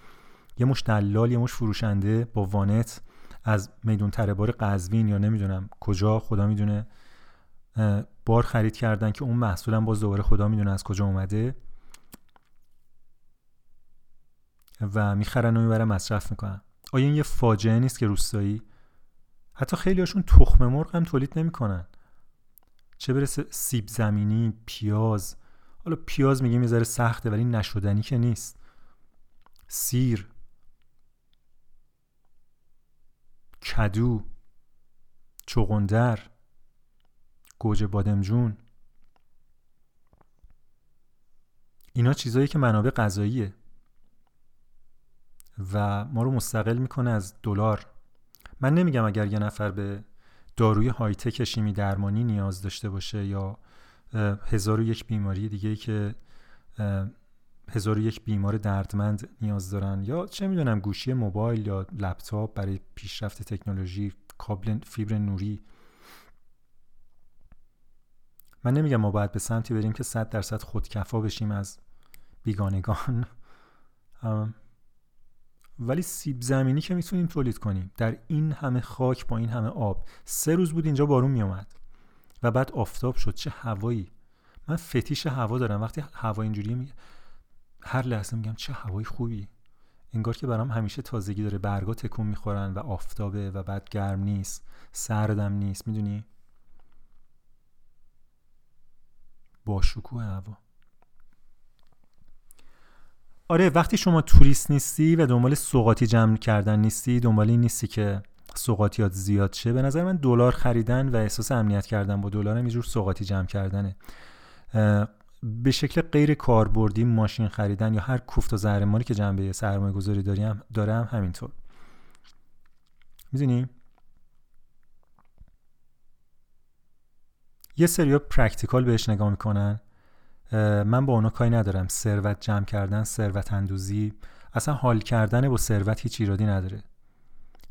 یه مش دلال یه مش فروشنده با وانت از میدون تربار قزوین یا نمی‌دونم کجا خدا می‌دونه بار خرید کردن که اون محصولم باز دوباره خدا می‌دونه از کجا اومده. و می‌خرن و می‌برن مصرف می‌کنن. آیا این یه فاجعه نیست که روستایی؟ حتی خیلی هاشون تخم مرغ هم تولید نمی‌کنن. چه برسه سیب زمینی پیاز. حالا پیاز میگه می‌ذاره سخته ولی نشدنی که نیست. سیر. کدو. چغندر. گوجه بادمجون. اینا چیزایی که منابع غذاییه. و ما رو مستقل می‌کنه از دلار. من نمیگم اگر یه نفر به داروی های تک شیمی درمانی نیاز داشته باشه یا هزار و یک بیماری دیگه که هزار و یک بیمار دردمند نیاز دارن یا چه می‌دونم گوشی موبایل یا لپتاپ برای پیشرفت تکنولوژی کابل فیبر نوری. من نمیگم ما باید به سمتی بریم که صد درصد خودکفا بشیم از بیگانگان. ولی سیب زمینی که می‌تونیم تولید کنیم. در این همه خاک با این همه آب. سه روز بود اینجا بارون میومد و بعد آفتاب شد. چه هوایی. من فتیش هوا دارم. وقتی هوا اینجوری می... هر لحظه میگم چه هوای خوبی. انگار که برام همیشه تازگی داره. برگا تکون می‌خورن و آفتابه و بعد گرم نیست. سردم نیست. می‌دونی؟ با شکوه هوا. آره وقتی شما توریست نیستی و دنبال سوقاتی جمع کردن نیستی دنبال این نیستی که سوقاتیات زیاد شه. به نظر من دلار خریدن و احساس امنیت کردن با دلار هم یه سوقاتی جمع کردنه. به شکل غیر کاربردی ماشین خریدن یا هر کوفت و زهرماری که جنبه سرمایه گذاری داریم داره هم همینطور. می‌دونی؟ یه سری practical بهش نگاه می‌کنن. من با اونا کاری ندارم. ثروت جمع کردن ثروت اندوزی. اصلا حال کردن با ثروت هیچ ایرادی نداره.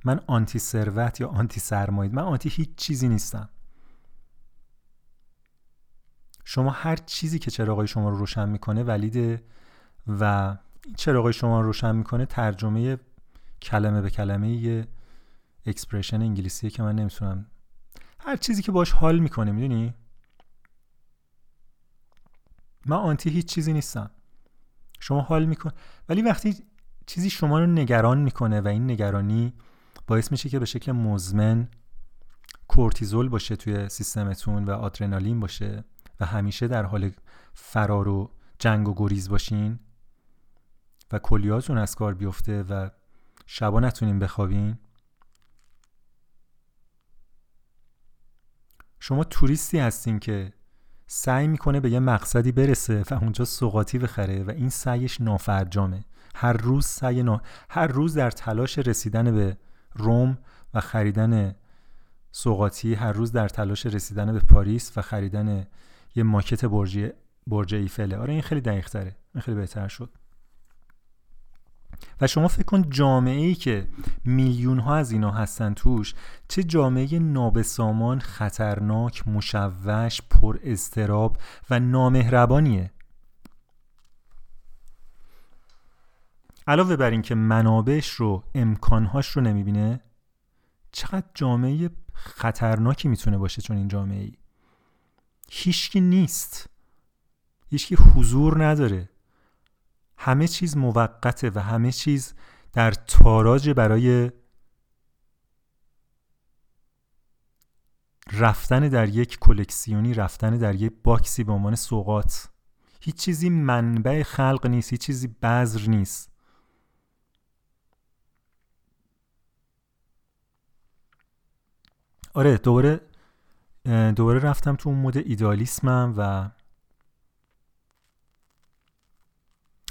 من anti ثروت یا anti سرمایه من anti هیچ چیزی نیستم. شما هر چیزی که چراغای شما رو روشن می‌کنه ول ایده و چراغای شما رو روشن می‌کنه ترجمه کلمه به کلمه یه expression انگلیسیه که من نمی‌تونم. هر چیزی که باش حال می‌کنه می‌دونی؟ من anti هیچ چیزی نیستم. شما حال میکن ولی وقتی چیزی شما رو نگران می‌کنه و این نگرانی باعث میشه که به شکل مزمن کورتیزول باشه توی سیستمتون و آدرنالین باشه و همیشه در حال فرار و جنگ و گریز باشین و کلیاتون از کار بیفته و شبا نتونین بخوابین. شما توریستی هستین که سعی می‌کنه به یه مقصدی برسه و اونجا سوقاتی بخره و این سعیش نافرجامه. هر روز سعی نا... هر روز در تلاش رسیدن به روم و خریدن سوقاتی هر روز در تلاش رسیدن به پاریس و خریدن یه ماکت برج برج ایفله آره این خیلی دقیق تره. این خیلی بهتر شد. و شما فکر کن جامعه ای که میلیون ها از اینا هستن توش چه جامعه نابسامان خطرناک مشوش پر استراب و نامهربانیه. علاوه بر اینکه منابعش رو امکانهاش رو نمی‌بینه چقدر جامعه خطرناکی می‌تونه باشه چون این جامعه ای هیچکی نیست. هیچکی حضور نداره. همه چیز موقته و همه چیز در تاراج برای رفتن در یک کلکسیونی رفتن در یک باکسی به عنوان سوقات هیچ چیزی منبع خلق نیست هیچ چیزی بذر نیست. آره دوباره دوباره رفتم تو اون مود ایدالیسمم و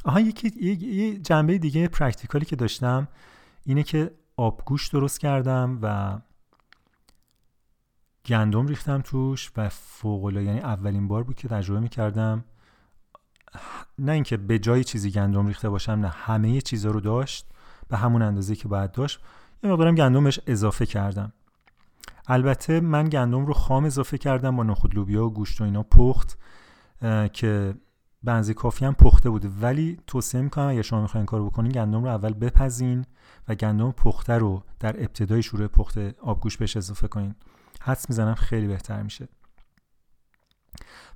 آها یکی یه جنبه دیگه پرکتیکالی که داشتم اینه که آبگوش درست کردم و گندم ریختم توش و فوق یعنی اولین بار بود که تجربه می‌کردم. نه اینکه به جای چیزی گندم ریخته باشم نه همه چیزا رو داشت به همون اندازه که باید داشت. یه مقدارم گندم بهش اضافه کردم. البته من گندم رو خام اضافه کردم با نخود لوبیا و گوشت و اینا پخت که بنزی کافی هم پخته بود ولی توصیه می‌کنم اگه شما می‌خواین کار بکنین گندم رو اول بپزین و گندم پخته رو در ابتدای شروع پخته آبگوش بهش اضافه کنین. حدس می‌زنم خیلی بهتر میشه.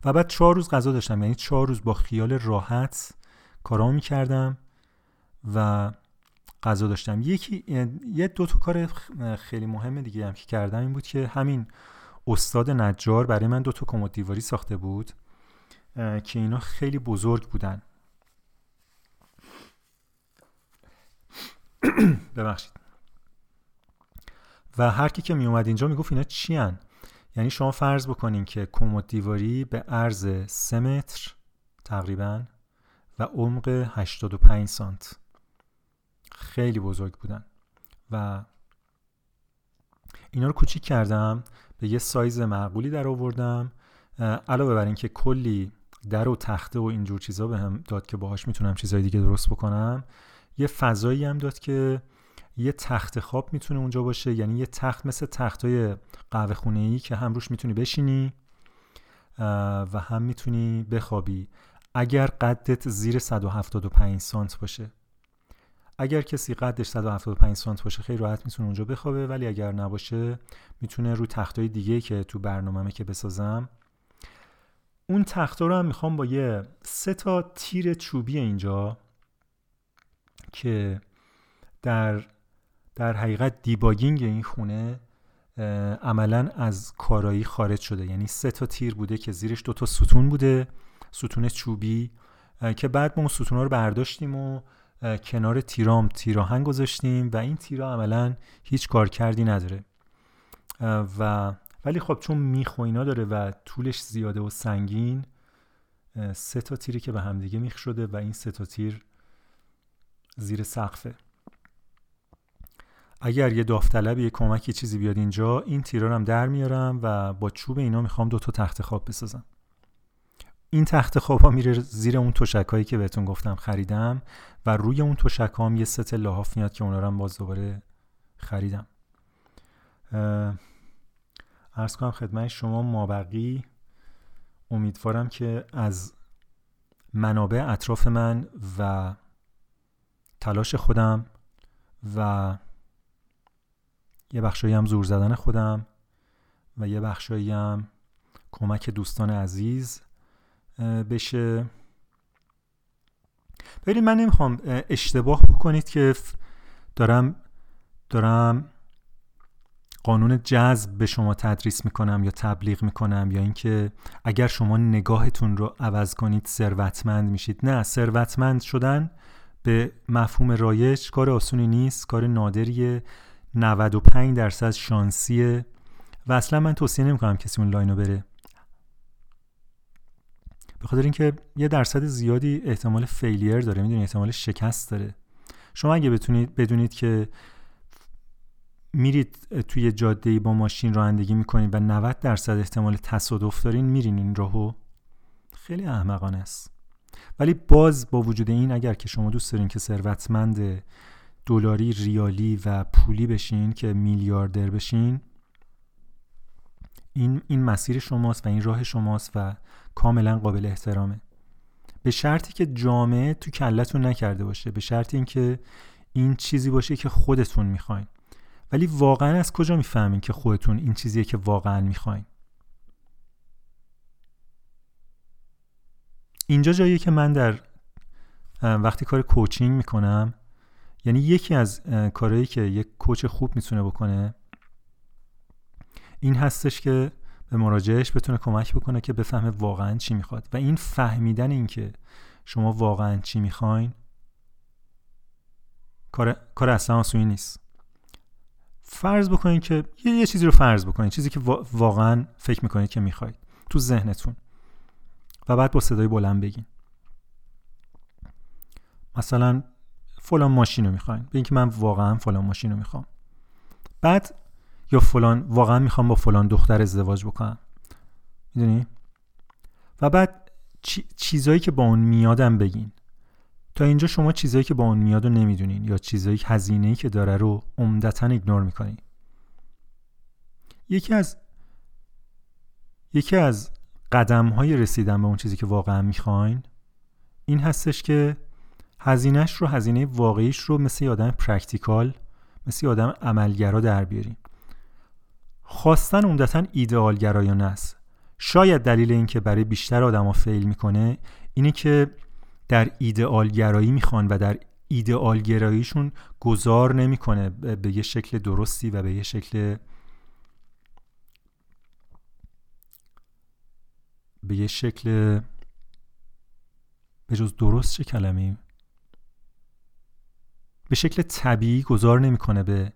و بعد چهار روز غذا داشتم. یعنی چهار روز با خیال راحت کارامو می‌کردم و غذا داشتم. یکی یه دو تا کار خیلی مهم دیگه هم که کردم این بود که همین استاد نجار برای من دو تا کمد دیواری ساخته بود. که اینا خیلی بزرگ بودن. ببخشید. و هر کی که می اومد اینجا می‌گفت اینا چی هن؟ یعنی شما فرض بکنین که کمد دیواری به عرض 3 متر تقریبا و عمق 85 سانت. خیلی بزرگ بودن. و اینا رو کوچیک کردم به یه سایز معقولی در آوردم علاوه بر اینکه کلی در و تخته و اینجور چیزا به هم داد که باهاش می‌تونم چیزای دیگه درست بکنم. یه فضایی هم داد که یه تخت خواب می‌تونه اونجا باشه. یعنی یه تخت مثل تخت های قهوه خونه ای که هم روش می‌تونی بشینی و هم می‌تونی بخوابی. اگر قدت زیر 175 سانت باشه. اگر کسی قدش 175 سانت باشه خیلی راحت می‌تونه اونجا بخوابه. ولی اگر نباشه می‌تونه رو تختای دیگه که تو برنامه که بسازم اون تختا رو هم می‌خوام با یه سه تا تیر چوبی اینجا که در در حقیقت دیباگینگ این خونه عملا از کارایی خارج شده. یعنی سه تا تیر بوده که زیرش دو تا ستون بوده ستون چوبی که بعد ما ستون رو برداشتیم و کنار تیرام تیراهن گذاشتیم و این تیرا عملا هیچ کار کردی نداره و ولی خب چون میخ و اینا داره و طولش زیاده و سنگین سه تا تیری که به همدیگه میخ شده و این سه تا تیر زیر سقفه. اگر یه داوطلب یه کمکی چیزی بیاد اینجا این تیرا هم در میارم و با چوب اینا می‌خوام دو تا تخت خواب بسازم. این تخت خواب ها میره زیر اون تشک هایی که بهتون گفتم خریدم و روی اون تشک هم یه ست لحاف میاد که اونا رو هم باز دوباره خریدم. ارز کنم خدمت شما مابقی. امیدوارم که از منابع اطراف من و تلاش خودم و یه بخشایی هم زور زدن خودم و یه بخشایی هم کمک دوستان عزیز بشه. ببینید من نمی‌خوام اشتباه بکنید که دارم دارم قانون جذب به شما تدریس می‌کنم یا تبلیغ می‌کنم یا اینکه اگر شما نگاهتون رو عوض کنید ثروتمند میشید. نه ثروتمند شدن به مفهوم رایج کار آسونی نیست کار نادریه. 95 درصد شانسیه و اصلا من توصیه نمی‌کنم کسی اون line و بره. به خاطر اینکه یه درصد زیادی احتمال failure داره می‌دونی؟ احتمال شکست داره. شما اگه بتونید بدونید که میرید توی جاده با ماشین رانندگی می‌کنید و 90 درصد احتمال تصادف دارین میرین این راهو؟ خیلی احمقانه است. ولی باز با وجود این اگر که شما دوست دارین که ثروتمند دلاری ریالی و پولی بشین که میلیاردر بشین این این مسیر شماست و این راه شماست و کاملا قابل احترامه. به شرطی که جامعه تو کلتون نکرده باشه به شرط اینکه این چیزی باشه که خودتون می‌خواین. ولی واقعا از کجا می‌فهمین که خودتون این چیزیه که واقعا می‌خواین؟ اینجا جاییه که من در وقتی کار کوچینگ می‌کنم یعنی یکی از کارهایی که یک کوچ خوب می‌تونه بکنه این هستش که به مراجعش بتونه کمک بکنه که بفهمه واقعا چی می‌خواد. و این فهمیدن این که شما واقعا چی می‌خواین کار, کار اصلا آسونی نیست. فرض بکنید که یه, چیزی رو فرض بکنید چیزی که واقعا فکر می‌کنید که می‌خواید تو ذهنتون. و بعد با صدای بلند بگین. مثلا فلان ماشین رو می‌خواین. به اینکه من واقعا فلان ماشین رو می‌خوام. بعد یا فلان واقعا می‌خوام با فلان دختر ازدواج بکنم. می‌دونی؟ و بعد چیزایی که با اون میادم بگین. تا اینجا شما چیزایی که با اون میاد رو نمی‌دونین یا چیزایی هزینه که داره رو عمدتا ignore می‌کنین. یکی از یکی از قدم های رسیدن به اون چیزی که واقعا می‌خواین این هستش که هزینهش رو هزینه واقعیش رو مثل آدم practical مثل آدم عملگرا در بیارین. خواستن عمدتا ایدئال گرایانه است. شاید دلیل اینکه برای بیشتر آدما فیل می‌کنه اینه که در ایدئال گرایی می‌خوان و در ایدئال گراییشون گذار نمی‌کنه به یه شکل درستی و به یه شکل به یه شکل به جز درست چه کلمه به شکل طبیعی گذار نمی‌کنه به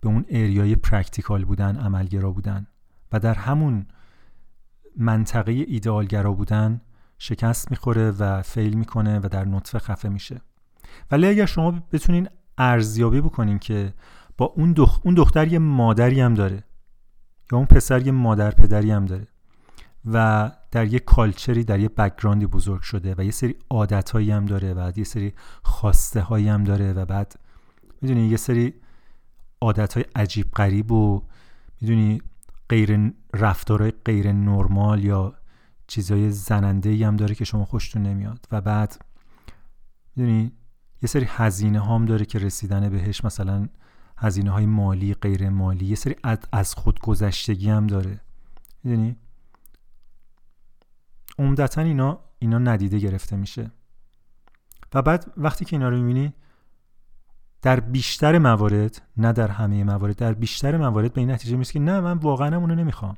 به اون area ی practical بودن عملگرا بودن. و در همون منطقه ایده‌آلگرا بودن شکست می‌خوره و fail می‌کنه و در نطفه خفه میشه. ولی اگر شما بتونین ارزیابی بکنین که با اون, دخ... اون دختر یه مادری هم داره یا اون پسر یه مادر پدری هم داره و در یه culture ی در یه background ی بزرگ شده و یه سری عادتهایی هم داره و یه سری خواسته هایی هم داره و بعد می‌دونی یه سری عادت های عجیب غریب و می‌دونی غیر رفتارهای غیر نرمال یا چیزهای زننده ای هم داره که شما خوشتون نمیاد. و بعد می‌دونی یه سری هزینه هم داره که رسیدن بهش. مثلا هزینه های مالی غیر مالی یه سری از خود گذشتگی هم داره. می‌دونی؟ عمدتا اینا اینا ندیده گرفته میشه. و بعد وقتی که اینا رو می‌بینی در بیشتر موارد نه در همه موارد در بیشتر موارد به این نتیجه می‌رسی که نه من واقعا اونو نمی‌خوام.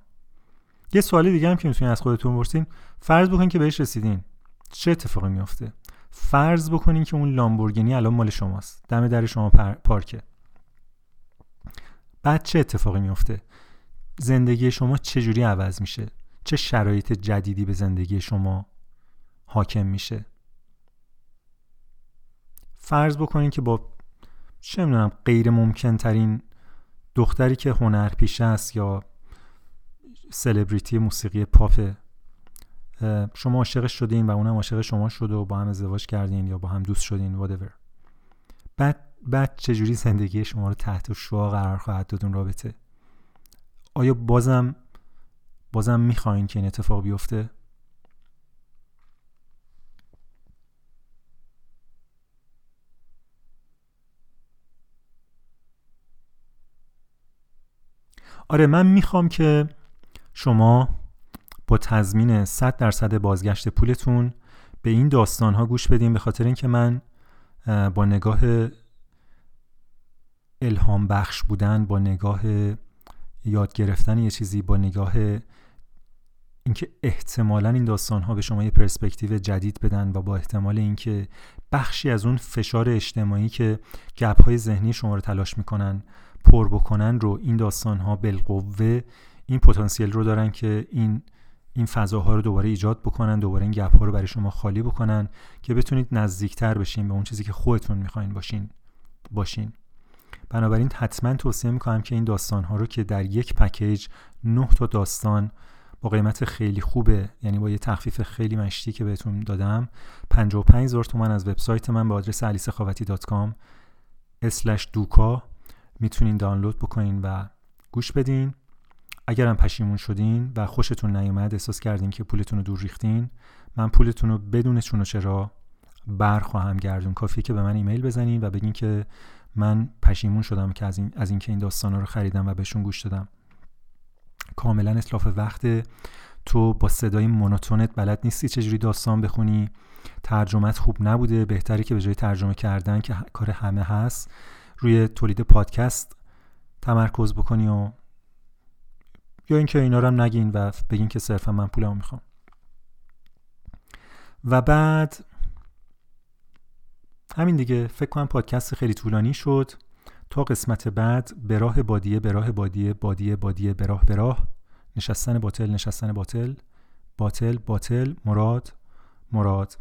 یه سوال دیگه هم که می‌تونین از خودتون پرسین. فرض بکنین که بهش رسیدین. چه اتفاقی میافته؟ فرض بکنین که اون لامبورگینی الان مال شماست. دم در شما پارکه. بعد چه اتفاقی میافته؟ زندگی شما چجوری عوض میشه؟ چه شرایط جدیدی به زندگی شما حاکم میشه؟ فرض بکنین که با چه می‌دونم غیر ممکن ترین دختری که هنر پیشه است یا سلبریتی موسیقی پاپ. شما عاشقش شدین و اونم عاشق شما شده و با هم ازدواج کردین یا با هم دوست شدین whatever. بعد بعد چجوری زندگی شما رو تحت شعا قرار خواهد داد اون رابطه؟ آیا بازم بازم می‌خواین که این اتفاق بیفته؟ آره من می‌خوام که شما با تضمین 100 درصد بازگشت پولتون به این داستان ها گوش بدین به خاطر اینکه من با نگاه الهام بخش بودن با نگاه یاد گرفتن یه چیزی با نگاه اینکه احتمالا این داستان ها به شما یه پرسپکتیو جدید بدن و با احتمال اینکه بخشی از اون فشار اجتماعی که گپ های ذهنی شما رو تلاش می‌کنن پر بکنن رو این داستان ها بالقوه این پتانسیل رو دارن که این این فضاها رو دوباره ایجاد بکنن دوباره این گپ ها رو برای شما خالی بکنن که بتونید نزدیکتر بشین به اون چیزی که خودتون می‌خواین باشین باشین. بنابراین حتما توصیه می‌کنم که این داستان ها رو که در یک پکیج نه تا داستان با قیمت خیلی خوبه یعنی با یه تخفیف خیلی مشتی که بهتون دادم 55 هزار تومن از وبسایت من به آدرس alisekhawati.com دوکا می‌تونین دانلود بکنین و گوش بدین. اگرم پشیمون شدین و خوشتون نیومد احساس کردین که پولتون رو دور ریختین من پولتون رو بدون چون و چرا بر خواهم گردون. کافیه که به من ایمیل بزنین و بگین که من پشیمون شدم که از این از اینکه این داستانا رو خریدم و بهشون گوش دادم. کاملا اطلاف وقت تو با صدای مونوتونت بلد نیستی چجوری داستان بخونی. ترجمت خوب نبوده بهتری که به جای ترجمه کردن که کار همه هست روی تولید پادکست تمرکز بکنی و یا اینکه اینا رو هم نگین و بگین که صرفا من پولمو می‌خوام. و بعد همین دیگه فکر کنم پادکست خیلی طولانی شد. تا قسمت بعد به راه بادیه به راه بادیه بادیه بادیه به راه به راه. نشستن باطل نشستن باطل. باطل باطل مراد مراد.